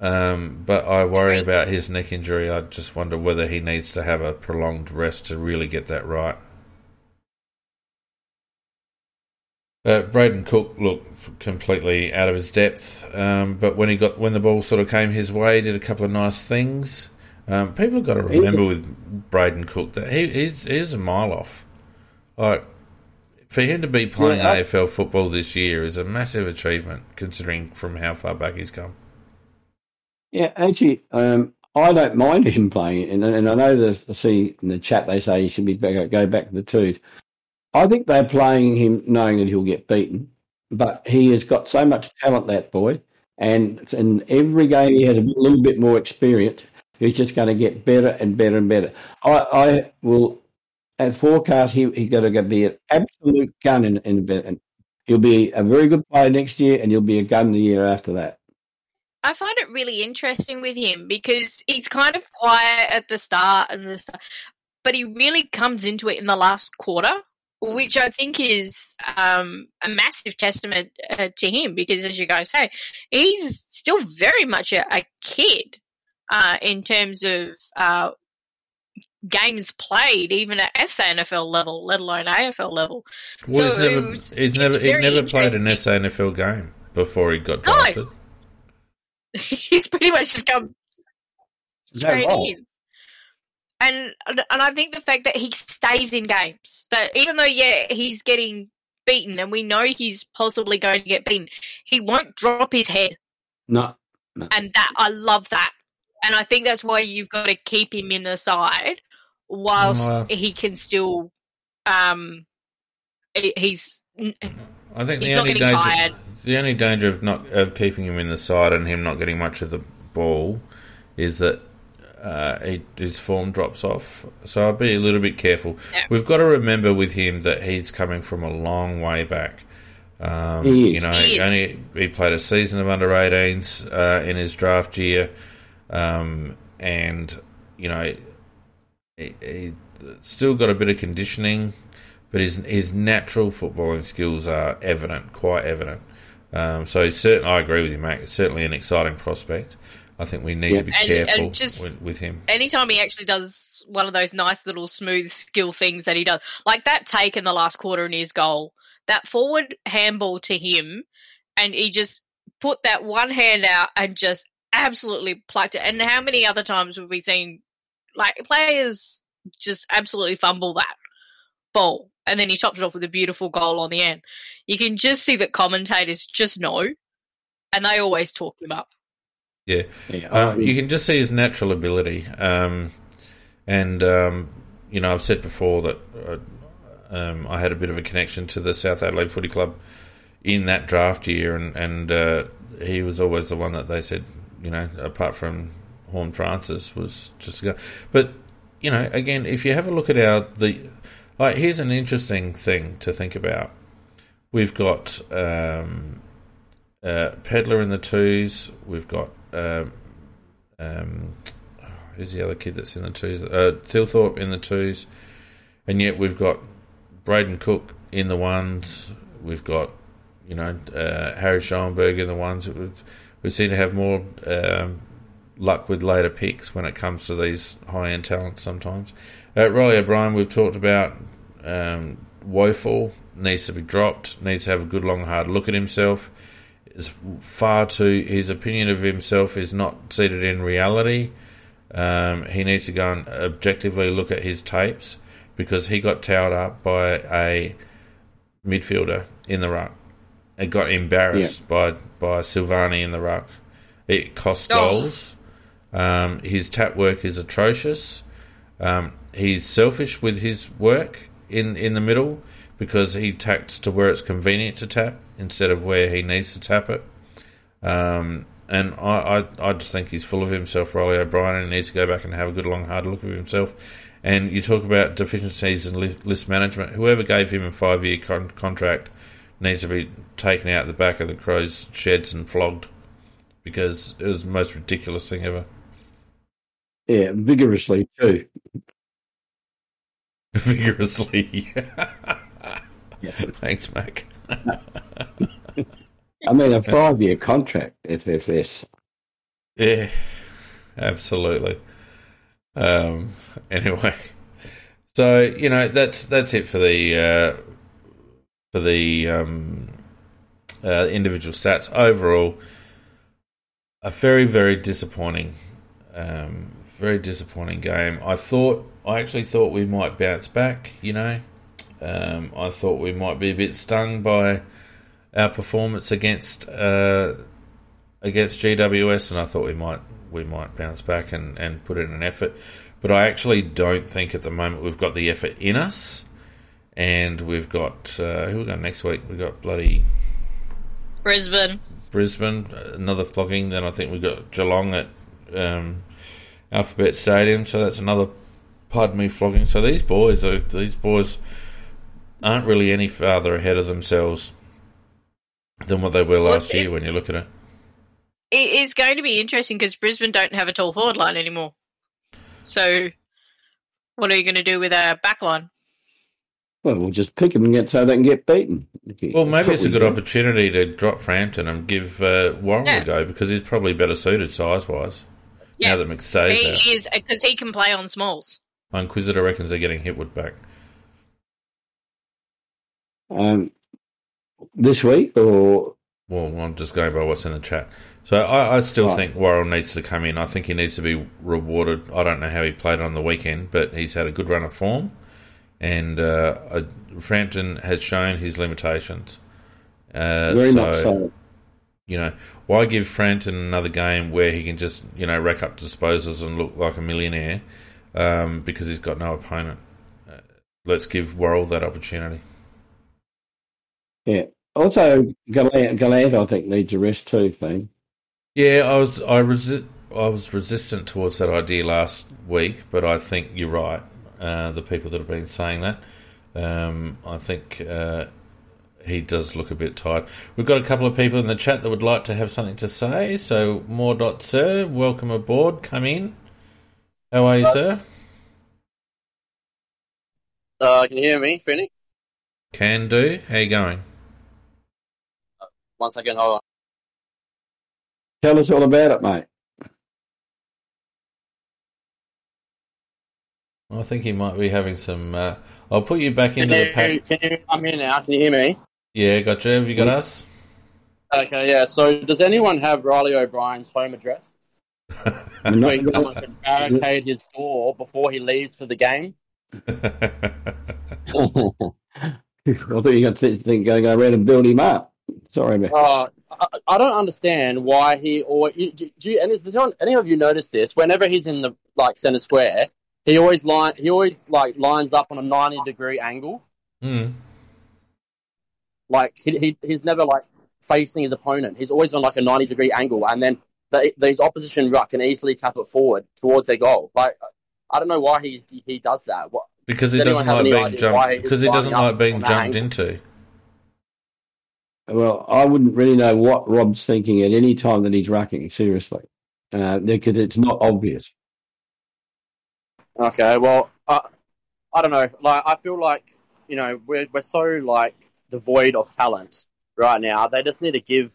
Um, but I worry about his neck injury. I just wonder whether he needs to have a prolonged rest to really get that right. Uh, Brayden Cook looked completely out of his depth, um, but when he got when the ball sort of came his way, did a couple of nice things. Um, people have got to remember with Brayden Cook that he he's a mile off. Like for him to be playing yeah, AFL football this year is a massive achievement, considering from how far back he's come. Yeah, actually, um, I don't mind him playing, and, and I know that I see in the chat they say he should be back, go back to the twos. I think they're playing him knowing that he'll get beaten, but he has got so much talent, that boy, and in every game he has a little bit more experience. He's just going to get better and better and better. I, I will at forecast he he's going to be an absolute gun in in, in he'll be a very good player next year, and he'll be a gun the year after that. I find it really interesting with him because he's kind of quiet at the start and the start, but he really comes into it in the last quarter, which I think is um, a massive testament uh, to him because, as you guys say, he's still very much a, a kid uh, in terms of uh, games played, even at SANFL level, let alone AFL level. Well, so he's never, was, he's never, he's never played an SANFL game before he got drafted. No. he's pretty much just come straight no, in. And and I think the fact that he stays in games, that even though yeah he's getting beaten, and we know he's possibly going to get beaten, he won't drop his head. No, no. and that I love that, and I think that's why you've got to keep him in the side whilst uh, he can still, um, he's. I think he's the only danger, tired. the only danger of not of keeping him in the side and him not getting much of the ball is that uh, he, his form drops off. So I'll be a little bit careful. Yeah. We've got to remember with him that he's coming from a long way back. Um, you know, he, only he played a season of under 18s uh, in his draft year, um, and you know, he, he, still got a bit of conditioning, but his his natural footballing skills are evident, quite evident. Um, so certainly, I agree with you, mate. certainly an exciting prospect. I think we need yeah. to be and, careful and just with, with, him. Anytime he actually does one of those nice little smooth skill things that he does, like that take in the last quarter in his goal, that forward handball to him, and he just put that one hand out and just absolutely plucked it. And how many other times have we seen like players just absolutely fumble that ball? And then he topped it off with a beautiful goal on the end. You can just see that commentators just know, and they always talk him up. Yeah, yeah um, you can just see his natural ability. Um, and um, you know, I've said before that uh, um, I had a bit of a connection to the South Adelaide Footy Club in that draft year, and and uh, he was always the one that they said, you know, apart from Horne-Francis was just a guy. But you know, again, if you have a look at our the like, here's an interesting thing to think about. We've got um, uh, in the twos. We've got um, um, who's the other kid that's in the twos? Uh, Thilthorpe in the twos, and yet we've got Brayden Cook in the ones. We've got you know uh, Harry Schoenberg in the ones. We seem to have more um, luck with later picks when it comes to these high end talents. Sometimes, uh, Riley O'Brien we've talked about um, woeful needs to be dropped. Needs to have a good long hard look at himself is far too. His opinion of himself is not seated in reality. Um, he needs to go and objectively look at his tapes because he got towed up by a midfielder in the ruck. and got embarrassed yeah. by by Silvagni in the ruck. It cost oh. goals. Um, his tap work is atrocious. Um, he's selfish with his work in in the middle because he taps to where it's convenient to tap instead of where he needs to tap it. Um, and I, I, I, just think he's full of himself, Riley O'Brien, and he needs to go back and have a good long hard look at himself. And you talk about deficiencies in list management. Whoever gave him a five year con- contract needs to be taken out the back of the Crows' sheds and flogged because it was the most ridiculous thing ever. Yeah, vigorously too. vigorously. yeah. Thanks, Mac. I mean, a five year contract, FFS. Yeah, absolutely. Um, anyway, so you know that's that's it for the uh, for the um, uh, individual stats. Overall, a very very disappointing, um, very disappointing game. I thought I actually thought we might bounce back. You know, um, I thought we might be a bit stung by our performance against uh, against GWS, and I thought we might we might bounce back and, and put in an effort. But I actually don't think at the moment we've got the effort in us. And we've got uh, who we got next week? We've got bloody Brisbane. Brisbane, another flogging. Then I think we've got Geelong at um, Alphabet Stadium, so that's another pardon me flogging. So these boys are these boys aren't really any farther ahead of themselves than what they were last Well, year when you look at it. It is going to be interesting because Brisbane don't have a tall forward line anymore. So, what are you going to do with our back line? Well, we'll just pick them and get so they can get beaten. Well, maybe That's it's a good do. opportunity to drop Frampton and give uh, Worrell Yeah. a go because he's probably better suited size wise. Yeah. Now that McStay's out. He is because he can play on smalls. My Inquisitor reckons they're getting Hipwood back. Um, this week or Well, I'm just going by what's in the chat. So I, I still Right. think Worrell needs to come in. I think he needs to be rewarded. I don't know how he played on the weekend, but he's had a good run of form. And uh, uh, Frampton has shown his limitations. Uh, very so, much so. you know, why give Frampton another game where he can just, you know, rack up disposals and look like a millionaire um, because he's got no opponent? Uh, let's give Worrell that opportunity. Yeah. Also, Gollant, Gollant, I think needs a rest too. Thing. Yeah, I was I resi- I was resistant towards that idea last week, but I think you're right. Uh, the people that have been saying that, um, I think uh, he does look a bit tired. We've got a couple of people in the chat that would like to have something to say. So, more dot sir, welcome aboard. Come in. How are you, sir? Uh, can you hear me, Phoenix? Can do. How you going? One second, hold on. Tell us all about it, mate. I think he might be having some. Uh, I'll put you back Can into the pack. can you, I'm here now. Can you hear me? Yeah, gotcha. Have you got us? Okay, yeah. So, does anyone have Riley O'Brien's home address? I'm not- Where someone can barricade his door before he leaves for the game? I thought you were going to think go go around and build him up. Sorry, man. Uh, I, I don't understand why he or you, do you, and does anyone, any of you notice this? Whenever he's in the like center square, he always line he always like lines up on a ninety degree angle. Mm. Like he, he he's never like facing his opponent. He's always on like a ninety degree angle, and then the, these opposition ruck can easily tap it forward towards their goal. Like I don't know why he he, he does that. What, Because he Does anyone doesn't like being jumped. Because he doesn't like being jumped angle? into. Well, I wouldn't really know what Rob's thinking at any time that he's rucking. Seriously, uh, because it's not obvious. Okay, well, I I don't know. Like, I feel like you know we're we're so like devoid of talent right now. They just need to give,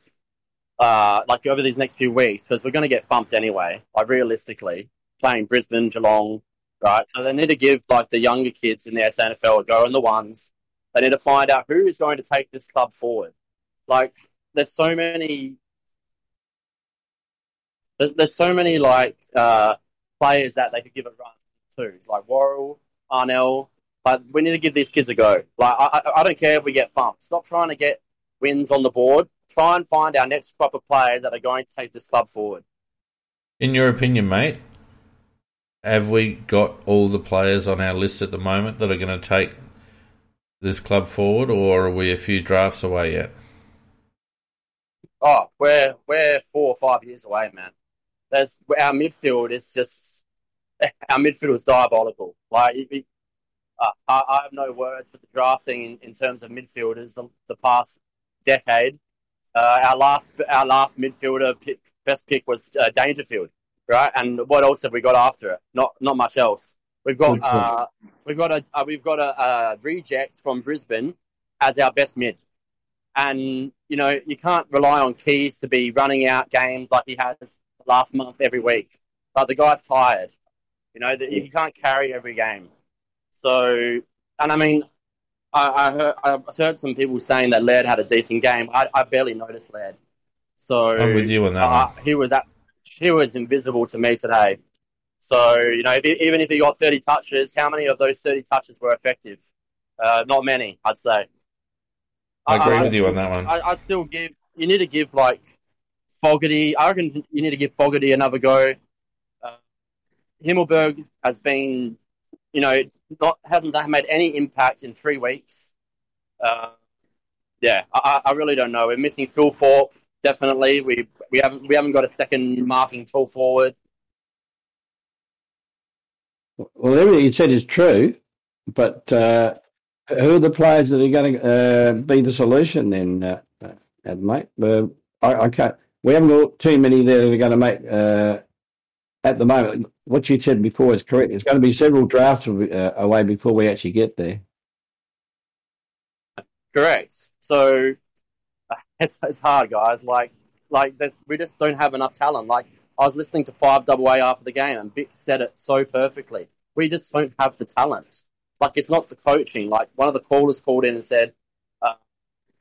uh, like over these next few weeks because we're going to get thumped anyway. Like realistically, playing Brisbane, Geelong, right? So they need to give like the younger kids in the SANFL a go and the ones. They need to find out who is going to take this club forward. Like, there's so many. There's, so many like uh, players that they could give a run to. It's like Worrell, Arnell. But we need to give these kids a go. Like I, I, I don't care if we get bumped. Stop trying to get wins on the board. Try and find our next crop of players that are going to take this club forward. In your opinion, mate, have we got all the players on our list at the moment that are going to take this club forward, or are we a few drafts away yet? Oh, we're we're four or five years away, man. There's our midfield is just our midfield is diabolical. Like it- uh, I, I have no words for the drafting in, in terms of midfielders the, the past decade. Uh, our last our last midfielder pick, best pick was uh, Dangerfield, right? And what else have we got after it? Not not much else. We've got uh, we've got a uh, we've got a, uh reject from Brisbane as our best mid, and you know you can't rely on Keays to be running out games like he has last month every week. But the guy's tired. You know that he can't carry every game. So, and I mean, I, I heard I heard some people saying that Laird had a decent game. I, I barely noticed Laird, so I'm with you on that uh, he was at, he was invisible to me today. So you know, if, even if he got thirty touches, how many of those thirty touches were effective? Uh, not many, I'd say. I agree I- with you on that one. I, I'd still give. You need to give like Fogarty. I reckon you need to give Fogarty another go. Uh, Himmelberg has been, you know, not hasn't made any impact in three weeks. Uh, yeah, I, I I really don't know. We're missing Thilthorpe. Definitely, we we haven't we haven't got a second marking tall forward. Well, everything you said is true, but uh, who are the players that are going to uh, be the solution then, uh, mate? I, I can't. We haven't got too many there that are going to make. Uh, at the moment, what you said before is correct. It's going to be several drafts uh, away before we actually get there. Correct. So it's it's hard, guys. Like like there's, we just don't have enough talent. Like I was listening to Five Double A after the game, and Bick said it so perfectly. We just don't have the talent. Like it's not the coaching. Like one of the callers called in and said, uh,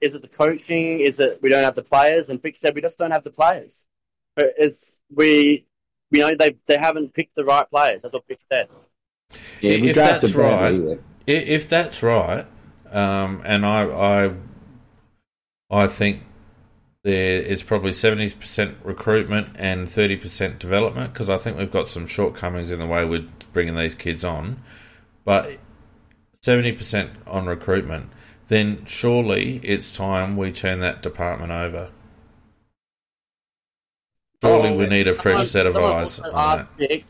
"Is it the coaching? Is it we don't have the players?" And Bick said, "We just don't have the players. But It's we." You know they they haven't picked the right players. That's what Bick said. Yeah, if that's right, badly, yeah. I- if that's right, um, and I, I, I think there is probably seventy percent recruitment and thirty percent development because I think we've got some shortcomings in the way we're bringing these kids on, but seventy percent on recruitment. Then surely it's time we turn that department over. Surely Oh, we need a fresh Someone- set of eyes on that. Bix,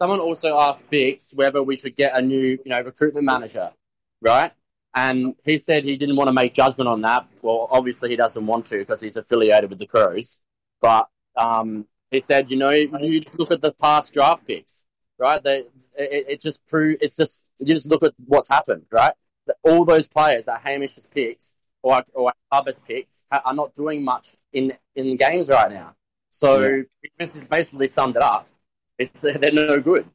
someone also asked Bix whether we should get a new, you know, recruitment manager, right? And he said he didn't want to make judgment on that. Well, obviously he doesn't want to because he's affiliated with the Crows. But um, he said, you know, you just look at the past draft picks, right? They, it, it just prove it's just you just look at what's happened, right? That All those players that Hamish has picked or or has picked ha- are not doing much in in games right now. So this is basically summed it up. It's they're no good.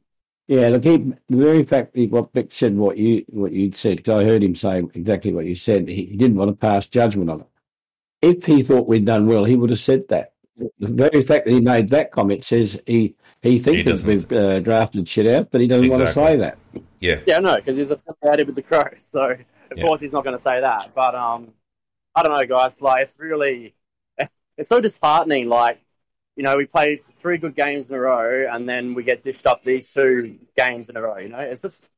Yeah, look, he, the very fact that what Vic said, what you what you'd said, because I heard him say exactly what you said. He, he didn't want to pass judgment on it. If he thought we'd done well, he would have said that. The very fact that he made that comment says he he thinks He that doesn't. we've uh, drafted shit out, but he doesn't want to say that. Yeah, Yeah, no, because he's affiliated with the Crows, so of Yeah. course he's not going to say that. But um, I don't know, guys. Like it's really it's so disheartening. Like you know, we play three good games in a row, and then we get dished up these two games in a row. You know, it's just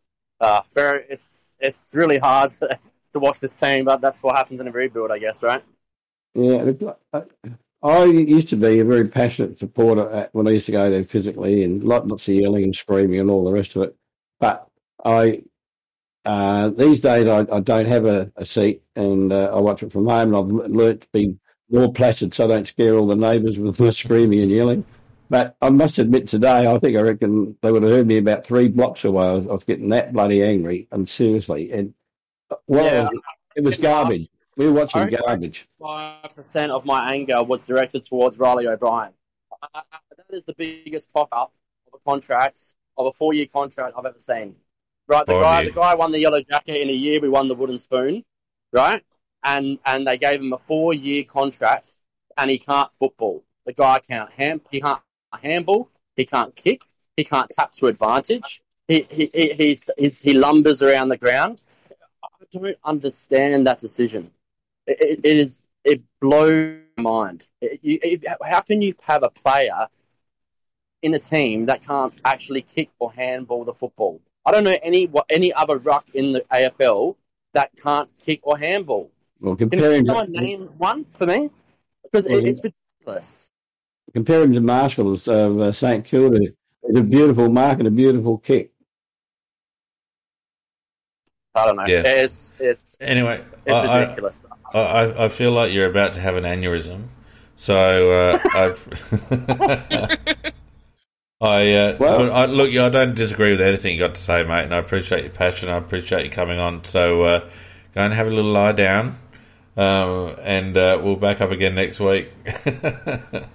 uh, very it's it's really hard to, to watch this team, but that's what happens in a rebuild, I guess, right? Yeah, look, I, used to be a very passionate supporter at, when I used to go there physically, and lot lots of yelling and screaming and all the rest of it. But I uh, these days I, I don't have a, a seat, and uh, I watch it from home, and I've learnt to be more placid so I don't scare all the neighbours with my screaming and yelling. But I must admit today, I think I reckon they would have heard me about three blocks away. I was, I was getting that bloody angry, and seriously, and well, Yeah. it was garbage. We were watching I- garbage. Five percent of my anger was directed towards Riley O'Brien. Uh, that is the biggest cock up of a contract of a four year contract I've ever seen. Right, the Five guy, year. the guy won the yellow jacket in a year. We won the wooden spoon, right? And and they gave him a four year contract, and he can't football. The guy can't ham, he can't handball, he can't kick, he can't tap to advantage. He he, he he's, he's he lumbers around the ground. I don't understand that decision. It, it, is it blows my mind. It, you, if, how can you have a player in a team that can't actually kick or handball the football? I don't know any what any other ruck in the AFL that can't kick or handball. Well, Can comparing someone name one for me? Because it, it's ridiculous. comparing to Marshalls of uh, St Kilda, it's a beautiful mark and a beautiful kick. I don't know. Yeah. It's it's Anyway, it's I, I- ridiculous. I, I, I feel like you're about to have an aneurysm. So uh, I, I, uh, Well- I look. I don't disagree with anything you got to say, mate, and I appreciate your passion. I appreciate you coming on. So uh, go and have a little lie down, um, and uh, we'll back up again next week.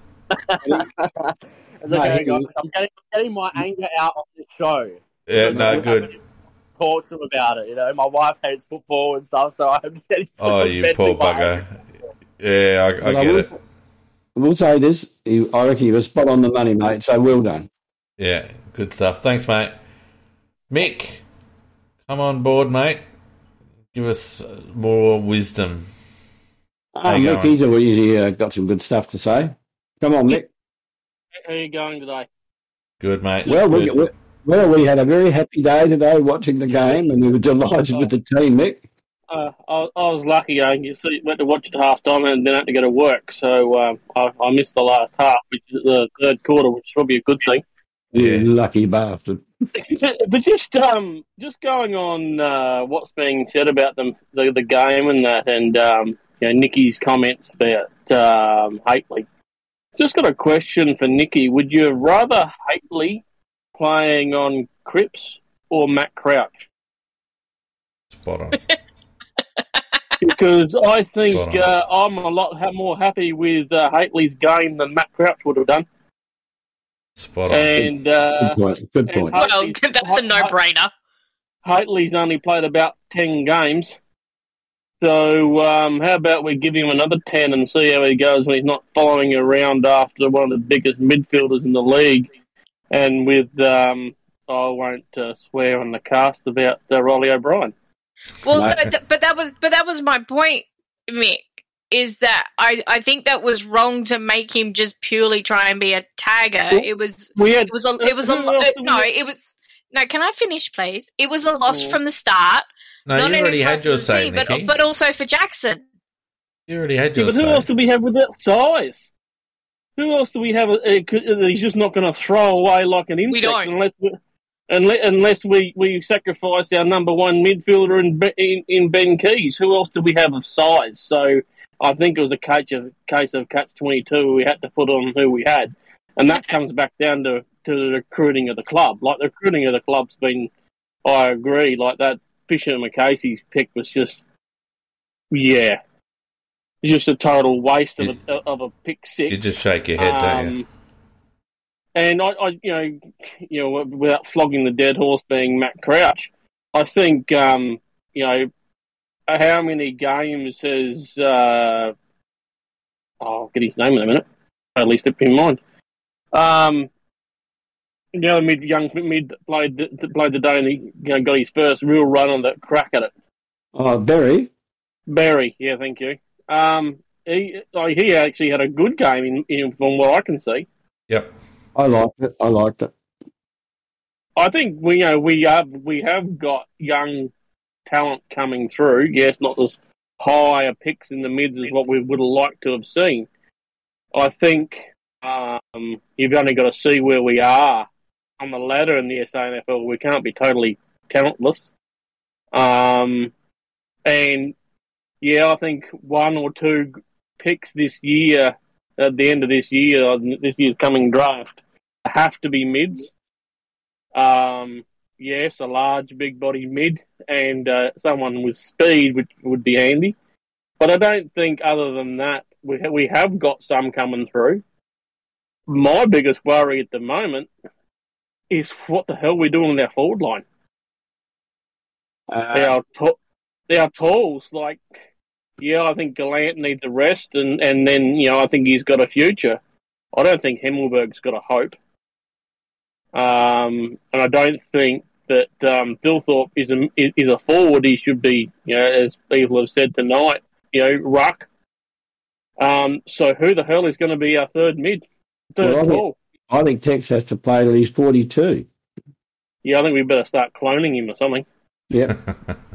It's No, okay, guys. I'm getting, I'm getting my anger out on this show. yeah, no, good. Talk to him about it. You know, my wife hates football and stuff, so I'm getting. Oh, you poor bugger. Yeah, I, I Well, get will, it. We'll say this. I reckon you were spot on the money, mate. So well done. Yeah, good stuff. Thanks, mate. Mick, come on board, mate. Give us more wisdom. Oh, How you Mick, going? he's already uh, got some good stuff to say. Come on, Mick. How are you going today? Good, mate. Well, We're, we, well, we had a very happy day today watching the game, and we were delighted with the team, Mick. Uh, I, I was lucky. I you see, went to watch it half time and then had to go to work, so um, I, I missed the last half, which is the third quarter, which is probably a good thing. Yeah. lucky bastard. but just um, just going on uh, what's being said about them, the the game and that, and um, you know Nicky's comments about um, Hately. Just got a question for Nicky. Would you rather Hately playing on Cripps or Matt Crouch? Spot on. Because I think uh, I'm a lot more happy with uh, Hately's game than Matt Crouch would have done. Spot on. And uh, Good point. Good point. Well, that's a no-brainer. Hately's only played about 10 games. So, um, how about we give him another 10 and see how he goes when he's not following around after one of the biggest midfielders in the league? And with, um, I won't uh, swear on the cast about uh, Riley O'Brien. Well, Right. but, but that was but that was my point, Mick. Is that I, I think that was wrong to make him just purely try and be a tagger. Well, It was We had it was a it was a Who else did we no it was no. Can I finish, please? It was a loss Mm. from the start. no, not you only already for had us your say, team, but, but also for Jackson. You already had Yeah, your but who say. else do we have with that size? Who else do we have uh, that he's just not going to throw away like an insect don't. unless we, unless, unless we, we sacrifice our number one midfielder in, in in Ben Keays? Who else do we have of size? So I think it was a case of case of catch twenty two. We had to put on who we had, and that comes back down to to the recruiting of the club. Like the recruiting of the club's been, I agree. Like that Fischer McAsey's pick was just, yeah, just a total waste of a, of a pick six. You just shake your head, don't you? Um, And I, I, you know, you know, without flogging the dead horse being Matt Crouch, I think, um, you know, how many games has, uh, oh, I'll get his name in a minute. At least it in mind. Um, the other mid, young mid played played the day and he you know, got his first real run on the crack at it. Oh, Berry. Berry, yeah, thank you. Um, he like, he actually had a good game in, in from what I can see. Yep. I liked it. I liked it. I think we you know we have we have got young talent coming through. Yes, not as high a picks in the mids as what we would have liked to have seen. I think um, you've only got to see where we are on the ladder in the SANFL. We can't be totally talentless. Um, and yeah, I think one or two picks this year at the end of this year, this year's coming draft, have to be mids. Um, yes, a large, big body mid and uh, someone with speed would would be handy. But I don't think, other than that, we ha- we have got some coming through. My biggest worry at the moment is what the hell we're doing with our forward line. Uh, Our to- our tools, like, yeah, I think Gollant needs a rest, and and then you know I think he's got a future. I don't think Himmelberg's got a hope. Um, and I don't think that um, Thilthorpe is a is is a forward. He should be, you know, as people have said tonight, you know, ruck. Um, so who the hell is going to be our third mid? Third Well, I think- I think Tex has to play till he's 42. Yeah, I think we better start cloning him or something. Yeah.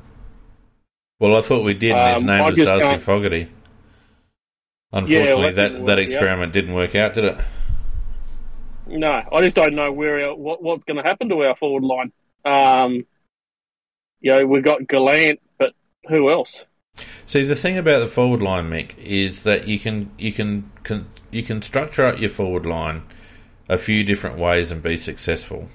Well, I thought we did. and His Um, name I was Darcy can't- Fogarty. Unfortunately, well, that that, that experiment didn't work out, did it? No, I just don't know where our, what what's going to happen to our forward line. Um, you know, we've got Gollant, but who else? See, the thing about the forward line, Mick, is that you can you can, can you can structure out your forward line a few different ways and be successful.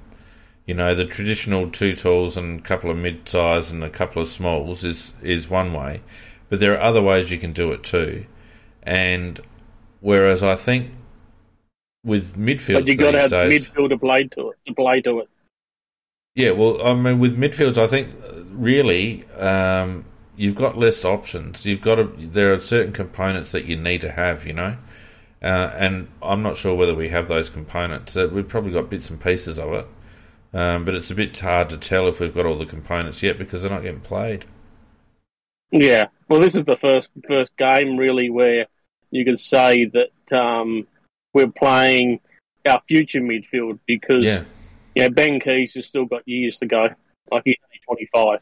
You know, the traditional two talls and a couple of mid size and a couple of smalls is is one way, but there are other ways you can do it too. And whereas I think with midfield But you got to have the days, midfielder play to it. To play to it. Yeah, well, I mean, with midfields, I think really um, you've got less options. You've got to, there are certain components that you need to have, you know, uh, and I'm not sure whether we have those components. Uh, we've probably got bits and pieces of it, um, but it's a bit hard to tell if we've got all the components yet because they're not getting played. Yeah, well, this is the first first game really where you can say that um, we're playing our future midfield because Yeah, you know Ben Keays has still got years to go. Like he's only 25,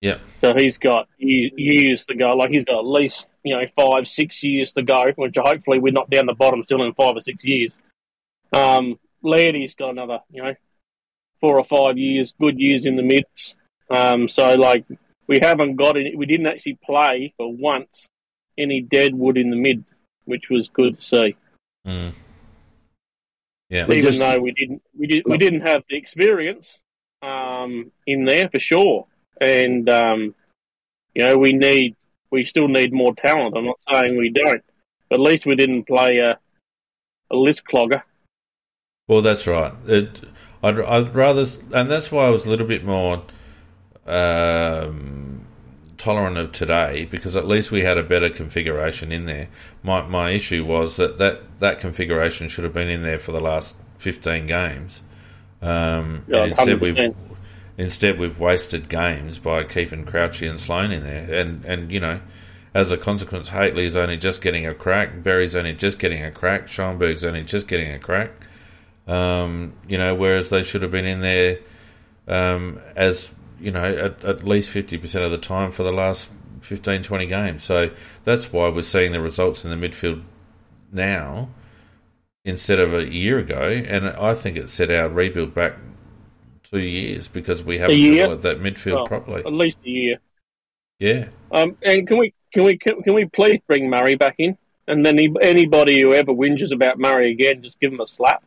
yeah, so he's got years to go. Like he's got at least you know five, six years to go, which hopefully we're not down the bottom still in five or six years. Um, Lairdy's got another you know four or five years, good years in the mids. Um, so like we haven't got any. We didn't actually play for once any dead wood in the mid, which was good to see. mm. yeah. Even just- though we didn't, we did, we didn't have the experience um, in there for sure, and um, you know we need, we still need more talent. I'm not saying we don't, but at least we didn't play a, a list clogger. Well, that's right. It, I'd, I'd rather, and that's why I was a little bit more um, tolerant of today because at least we had a better configuration in there. My my issue was that that, that configuration should have been in there for the last fifteen games. Um, Yeah, instead we've instead we've wasted games by keeping Crouchy and Sloane in there, and and you know. As a consequence, Hately's only just getting a crack. Berry's only just getting a crack. Schoenberg's only just getting a crack. Um, you know, whereas they should have been in there um, as you know at, at least fifty percent of the time for the last 15, 20 games. So that's why we're seeing the results in the midfield now instead of a year ago. And I think it set our rebuild back two years because we haven't developed that midfield Well, properly. At least a year. Yeah, Um, and can we can we can we please bring Murray back in? And then any- anybody who ever whinges about Murray again, just give him a slap.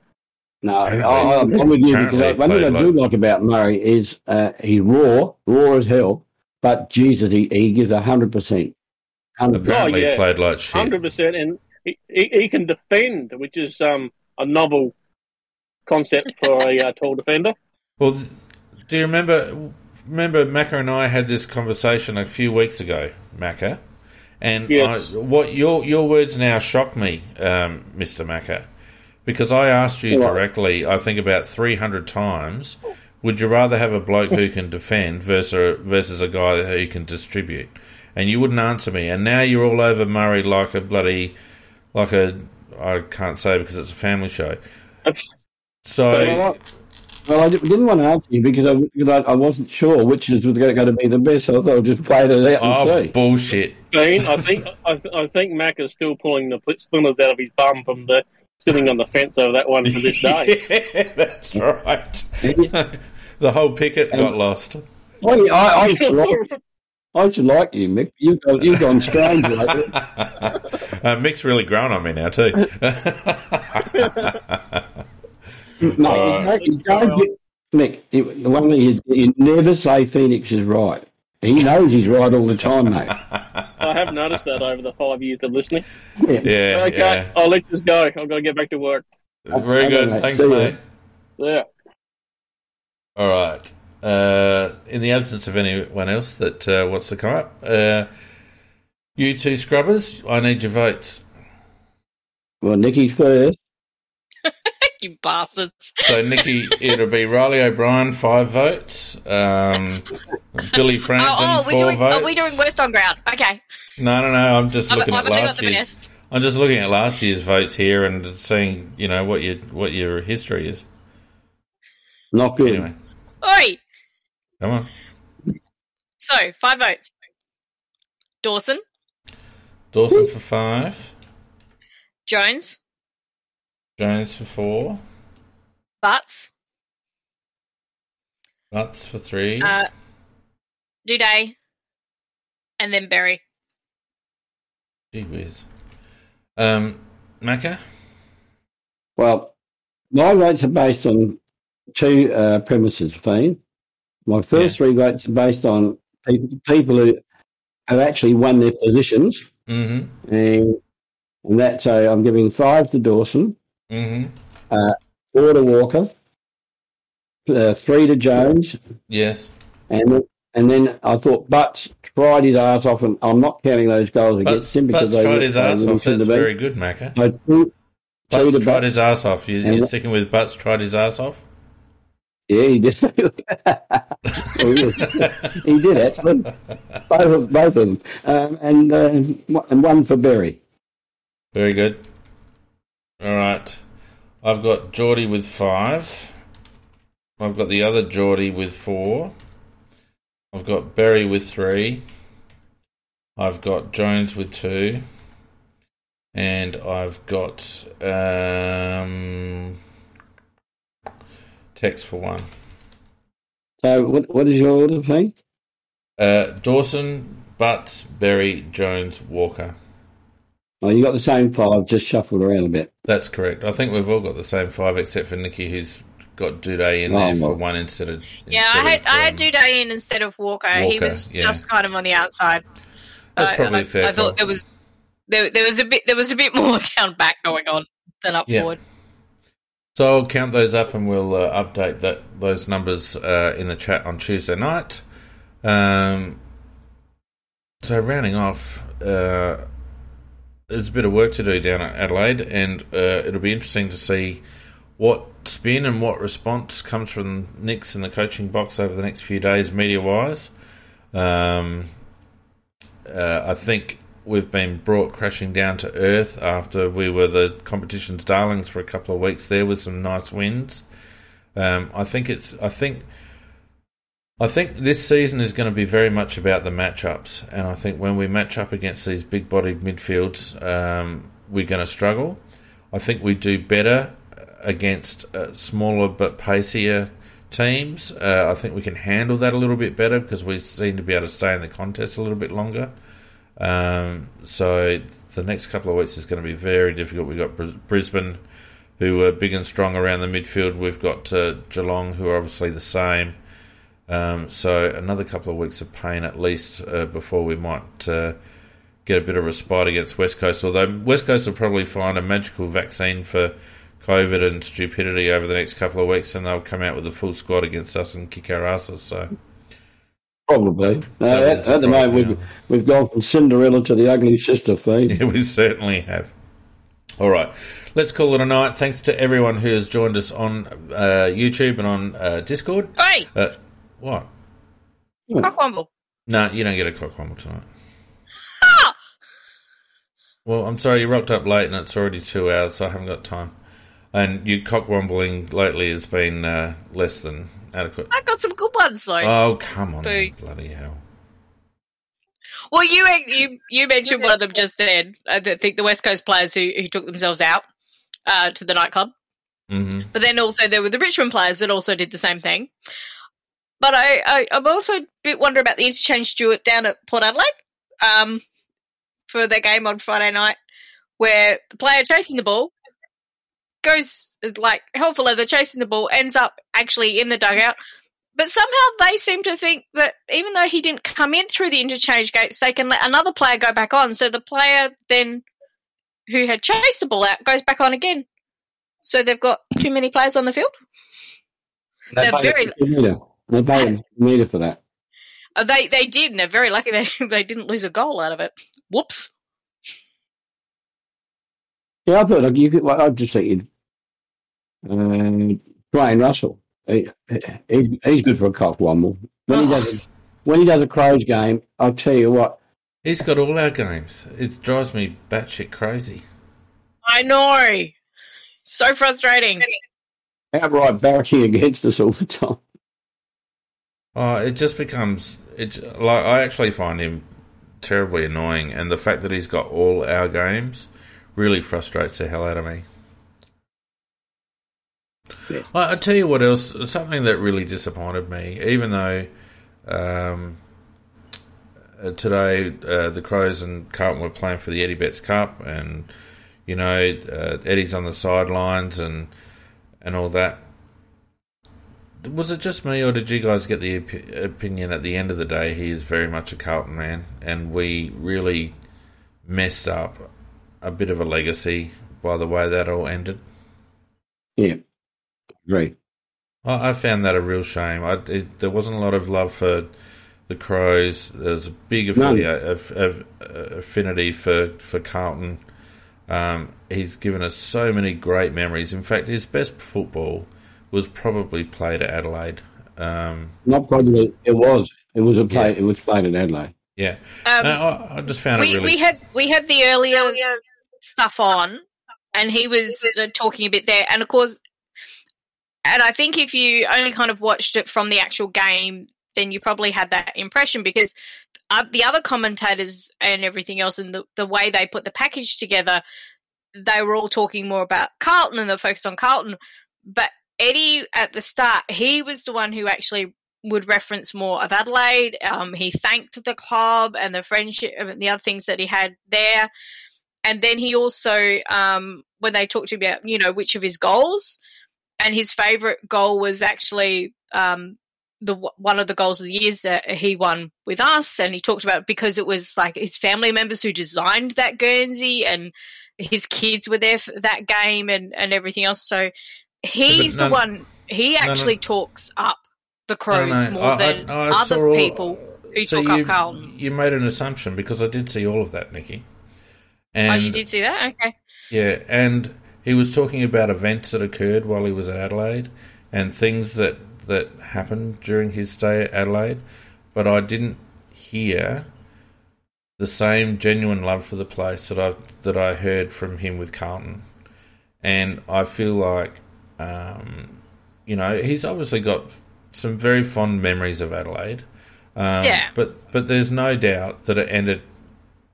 No, I, I- I'm with you because I, one thing I do like about Murray is uh, he's raw, raw as hell, but Jesus, he, he gives hundred percent. Hundred percent. apparently yeah. he played like shit. Hundred percent, and he, he, he can defend, which is um, a novel concept for a uh, tall defender. Well, th- do you remember? Remember, Macca and I had this conversation a few weeks ago, Macca, and Yes. I, what your your words now shock me, um, Mister Macca, because I asked you Right. directly. I think about three hundred times. Would you rather have a bloke who can defend versus a, versus a guy who can distribute? And you wouldn't answer me. And now you're all over Murray like a bloody, like a I can't say because it's a family show. So Well, I, well, I didn't want to answer you because I, because I, I wasn't sure which is going to be the best. So I thought I'd just play it out and oh see. bullshit. Dean, I think I, I think Mac is still pulling the splinters out of his bum from the sitting on the fence over that one to this day. yeah, that's right. the whole picket got lost. I, I, I, should like, I should like you, Mick. You've gone, you've gone strange lately. uh, Mick's really grown on me now too. No, Alright. you don't get, Mick, you- the one thing you, you never say Phoenix is right. He knows he's right all the time, mate. I have noticed that over the five years of listening. Yeah. yeah, okay, yeah. I'll let this go. I've got to get back to work. Very Okay, good. mate. Thanks, See ya. mate. Yeah. All right. Uh, in the absence of anyone else that uh, wants to come up, uh, you two scrubbers, I need your votes. Well, Nicky's first. you bastards. So, Nikki, it'll be Riley O'Brien, five votes. Um, Billy Frampton, Oh, oh, we're four doing. votes. Are we doing West on ground? Okay, No, no, no. I'm just I've, looking I've at only got last the year's. best. I'm just looking at last year's votes here and seeing, you know, what your what your history is. Not good. Anyway, Oi. come on. So five votes. Dawson, Dawson for five, Jones, Jones for four, Butts, Butts for three. uh, Doedee, and then Berry. Gee whiz. Um, Macca? Well, my votes are based on two uh, premises, Fiend. My first three votes are based on people, people who have actually won their positions, Mm-hmm. and, and that so I'm giving five to Dawson, Mm-hmm. four to Walker, uh, three to Jones, Yes. and and then I thought Butts tried his ass off, and I'm not counting those goals Butts, against him because Butts they tried were- his ass off. That's very good, Macca. So two, two Butts to tried Butts. his ass off. You, you're sticking with Butts tried his ass off? Yeah, he did. He did actually. Both of, both of them, um, and uh, and one for Berry. Very good. All right. I've got Geordie with five. I've got the other Geordie with four. I've got Berry with three. I've got Jones with two. And I've got um, Tex for one. So what what is your order, Pete? Uh, Dawson, Butts, Berry, Jones, Walker. Oh, you got the same five, just shuffled around a bit. That's correct. I think we've all got the same five except for Nikki, who's got Doedee in Oh, there for well. one instead of. Yeah, instead I had of, I had um, Doedee in instead of Walker. he was yeah. just kind of on the outside. That's Uh, probably I, a fair I thought call. there was there, there was a bit there was a bit more down back going on than up Yeah. forward. So I'll count those up and we'll uh, update that those numbers uh, in the chat on Tuesday night. Um, so rounding off, uh, there's a bit of work to do down at Adelaide, and uh, it'll be interesting to see what spin and what response comes from Nicks in the coaching box over the next few days, media wise. Um, uh, I think we've been brought crashing down to earth after we were the competition's darlings for a couple of weeks there with some nice wins. Um, I think it's. I think. I think this season is going to be very much about the matchups, and I think when we match up against these big-bodied midfields, um, we're going to struggle. I think we do better against uh, smaller but pacier teams. Uh, I think we can handle that a little bit better because we seem to be able to stay in the contest a little bit longer. Um, so the next couple of weeks is going to be very difficult. We've got Brisbane, who are big and strong around the midfield. We've got uh, Geelong, who are obviously the same. Um, so another couple of weeks of pain at least uh, before we might uh, get a bit of a respite against West Coast. Although West Coast will probably find a magical vaccine for COVID and stupidity over the next couple of weeks, and they'll come out with a full squad against us and kick our asses. So Probably. Uh, at, at the moment, we've, we've gone from Cinderella to the ugly sister feed. Yeah, we certainly have. All right, let's call it a night. Thanks to everyone who has joined us on uh, YouTube and on uh, Discord. Hey, Uh, what? Cockwomble. No, you don't get a cockwomble tonight. Ah! Well, I'm sorry, you rocked up late and it's already two hours, so I haven't got time. And your cockwombling lately has been uh, less than adequate. I got some good ones though. Oh, come on, Boo. bloody hell. Well, you you you mentioned one of them just then. I think the West Coast players who, who took themselves out uh, to the nightclub, hmm but then also there were the Richmond players that also did the same thing. But I, I I'm also a bit wondering about the interchange steward down at Port Adelaide um, for their game on Friday night, where the player chasing the ball goes like hell for leather, chasing the ball, ends up actually in the dugout. But somehow they seem to think that even though he didn't come in through the interchange gates, they can let another player go back on. So the player then who had chased the ball out goes back on again. So they've got too many players on the field. They're very. They paid a meter for that. uh, they they did, and they're very lucky they they didn't lose a goal out of it. Whoops. Yeah, I thought like, you could. Well, I just think you'd. Uh, Dwayne Russell. He, he, he's good for a cockwomble. When he does a, when he does a Crows game, I'll tell you what. He's got all our games. It drives me batshit crazy. I know. So frustrating. Outright barracking against us all the time. Oh, it just becomes it. Like I actually find him terribly annoying, and the fact that he's got all our games really frustrates the hell out of me. Yeah. I, I tell you what else. Something that really disappointed me, even though um, uh, today uh, the Crows and Carlton were playing for the Eddie Betts Cup, and you know uh, Eddie's on the sidelines and and all that. Was it just me, or did you guys get the op- opinion at the end of the day he is very much a Carlton man, and we really messed up a bit of a legacy by the way that all ended? Yeah, agree. I, I found that a real shame. I, it, there wasn't a lot of love for the Crows. There's a big affiliate, of, of, uh, affinity for for Carlton. Um, he's given us so many great memories. In fact, his best football was probably played at Adelaide. Um, Not probably. It was. It was a play. Yeah. It was played at Adelaide. yeah, Um, No, I, I just found it really. we had we had the earlier stuff on, and he was uh, talking a bit there, and of course, and I think if you only kind of watched it from the actual game, then you probably had that impression because uh, the other commentators and everything else, and the the way they put the package together, they were all talking more about Carlton and they focused on Carlton, but Eddie at the start, he was the one who actually would reference more of Adelaide. Um, he thanked the club and the friendship and the other things that he had there. And then he also, um, when they talked to him about, you know, which of his goals, and his favourite goal was actually um, the one of the goals of the years that he won with us, and he talked about because it was like his family members who designed that Guernsey, and his kids were there for that game, and and everything else. So he's none- the one. He actually talks up the Crows more I- I- than I saw other all- people who so talk you, up Carlton. You made an assumption because I did see all of that, Nikki. And oh, you did see that? Okay. Yeah, and he was talking about events that occurred while he was at Adelaide and things that that happened during his stay at Adelaide, but I didn't hear the same genuine love for the place that I that I heard from him with Carlton, and I feel like, um, you know, he's obviously got some very fond memories of Adelaide. Um, Yeah. But but there's no doubt that it ended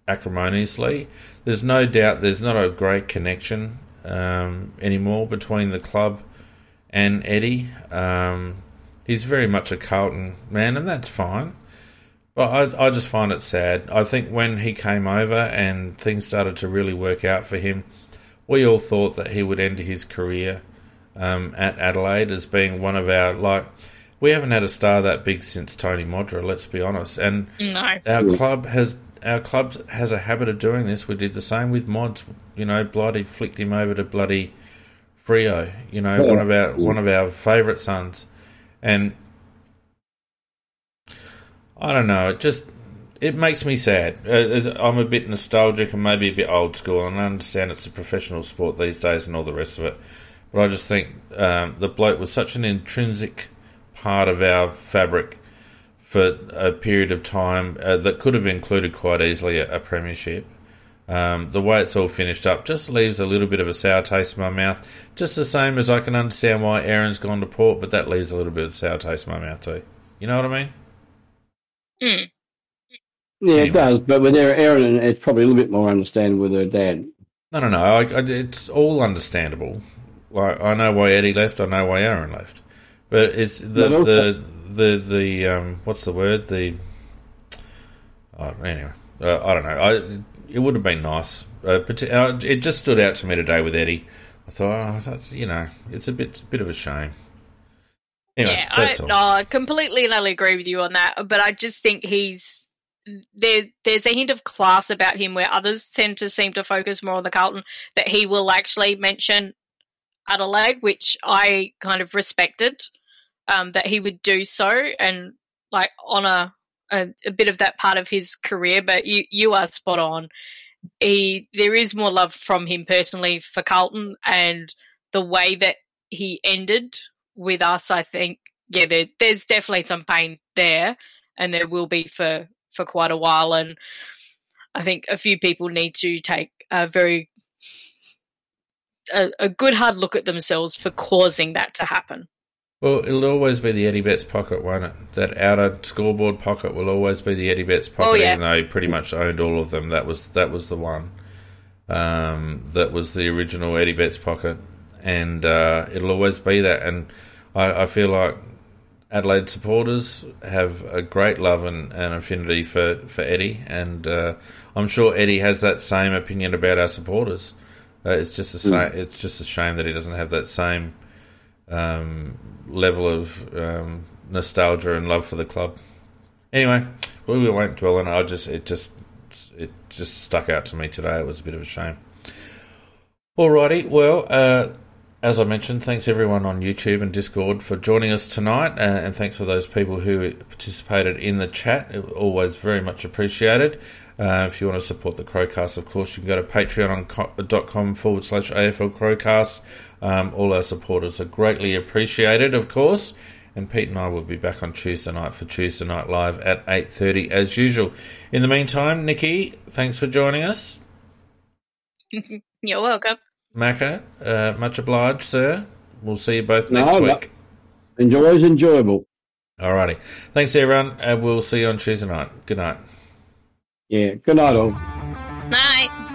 acrimoniously. There's no doubt there's not a great connection um, anymore between the club and Eddie. Um, he's very much a Carlton man, and that's fine. But I, I just find it sad. I think when he came over and things started to really work out for him, we all thought that he would end his career um, at Adelaide as being one of our like. We haven't had a star that big since Tony Modra. Let's be honest, and No. our club has our club has a habit of doing this. We did the same with Mods. You know, bloody flicked him over to bloody Freo. You know, one of our one of our favourite sons, and I don't know. It just it makes me sad. Uh, I'm a bit nostalgic and maybe a bit old school, and I understand it's a professional sport these days and all the rest of it. But I just think um, the bloke was such an intrinsic part of our fabric for a period of time uh, that could have included quite easily a, a premiership. Um, the way it's all finished up just leaves a little bit of a sour taste in my mouth. Just the same as I can understand why Erin's gone to Port, but that leaves a little bit of sour taste in my mouth too. You know what I mean? Mm. Yeah, Anyway. it does. But with their Erin, it's probably a little bit more understandable with her dad. No, no, no. I, I, it's all understandable. Like I know why Eddie left. I know why Erin left. But it's the But also- the the the um what's the word the oh, anyway uh, I don't know. I it would have been nice. Uh, but uh, it just stood out to me today with Eddie. I thought, oh, that's you know, it's a bit bit of a shame. Anyway, yeah, I, that's all. no, I completely and utterly agree with you on that. But I just think he's there. There's a hint of class about him where others tend to seem to focus more on the Carlton. That he will actually mention Adelaide, which I kind of respected. Um, that he would do so and like honor a, a bit of that part of his career. But you you are spot on. He there is more love from him personally for Carlton and the way that he ended with us, I think, yeah, there, there's definitely some pain there, and there will be for for quite a while. And I think a few people need to take a very a, a good hard look at themselves for causing that to happen. Well, it'll always be the Eddie Betts pocket, won't it? That outer scoreboard pocket will always be the Eddie Betts pocket, Oh, yeah. even though he pretty much owned all of them. That was that was the one. Um, that was the original Eddie Betts pocket, and uh, it'll always be that. And I, I feel like Adelaide supporters have a great love and, and affinity for, for Eddie, and uh, I'm sure Eddie has that same opinion about our supporters. Uh, it's just a sa- it's just a shame that he doesn't have that same um, level of um, nostalgia and love for the club. Anyway, we won't dwell on it. I just it just it just stuck out to me today. It was a bit of a shame. Alrighty, well, uh, as I mentioned, thanks everyone on YouTube and Discord for joining us tonight, uh, and thanks for those people who participated in the chat. It always very much appreciated. Uh, if you want to support the Crowcast, of course, you can go to patreon.com forward slash AFL Crowcast. Um, all our supporters are greatly appreciated, of course. And Pete and I will be back on Tuesday night for Tuesday Night Live at 8.30 as usual. In the meantime, Nikki, thanks for joining us. You're welcome. Macca, uh, much obliged, sir. We'll see you both next no. week. Enjoy's enjoyable. Alrighty. Thanks, everyone. And we'll see you on Tuesday night. Good night. Yeah. Good night, all. Night.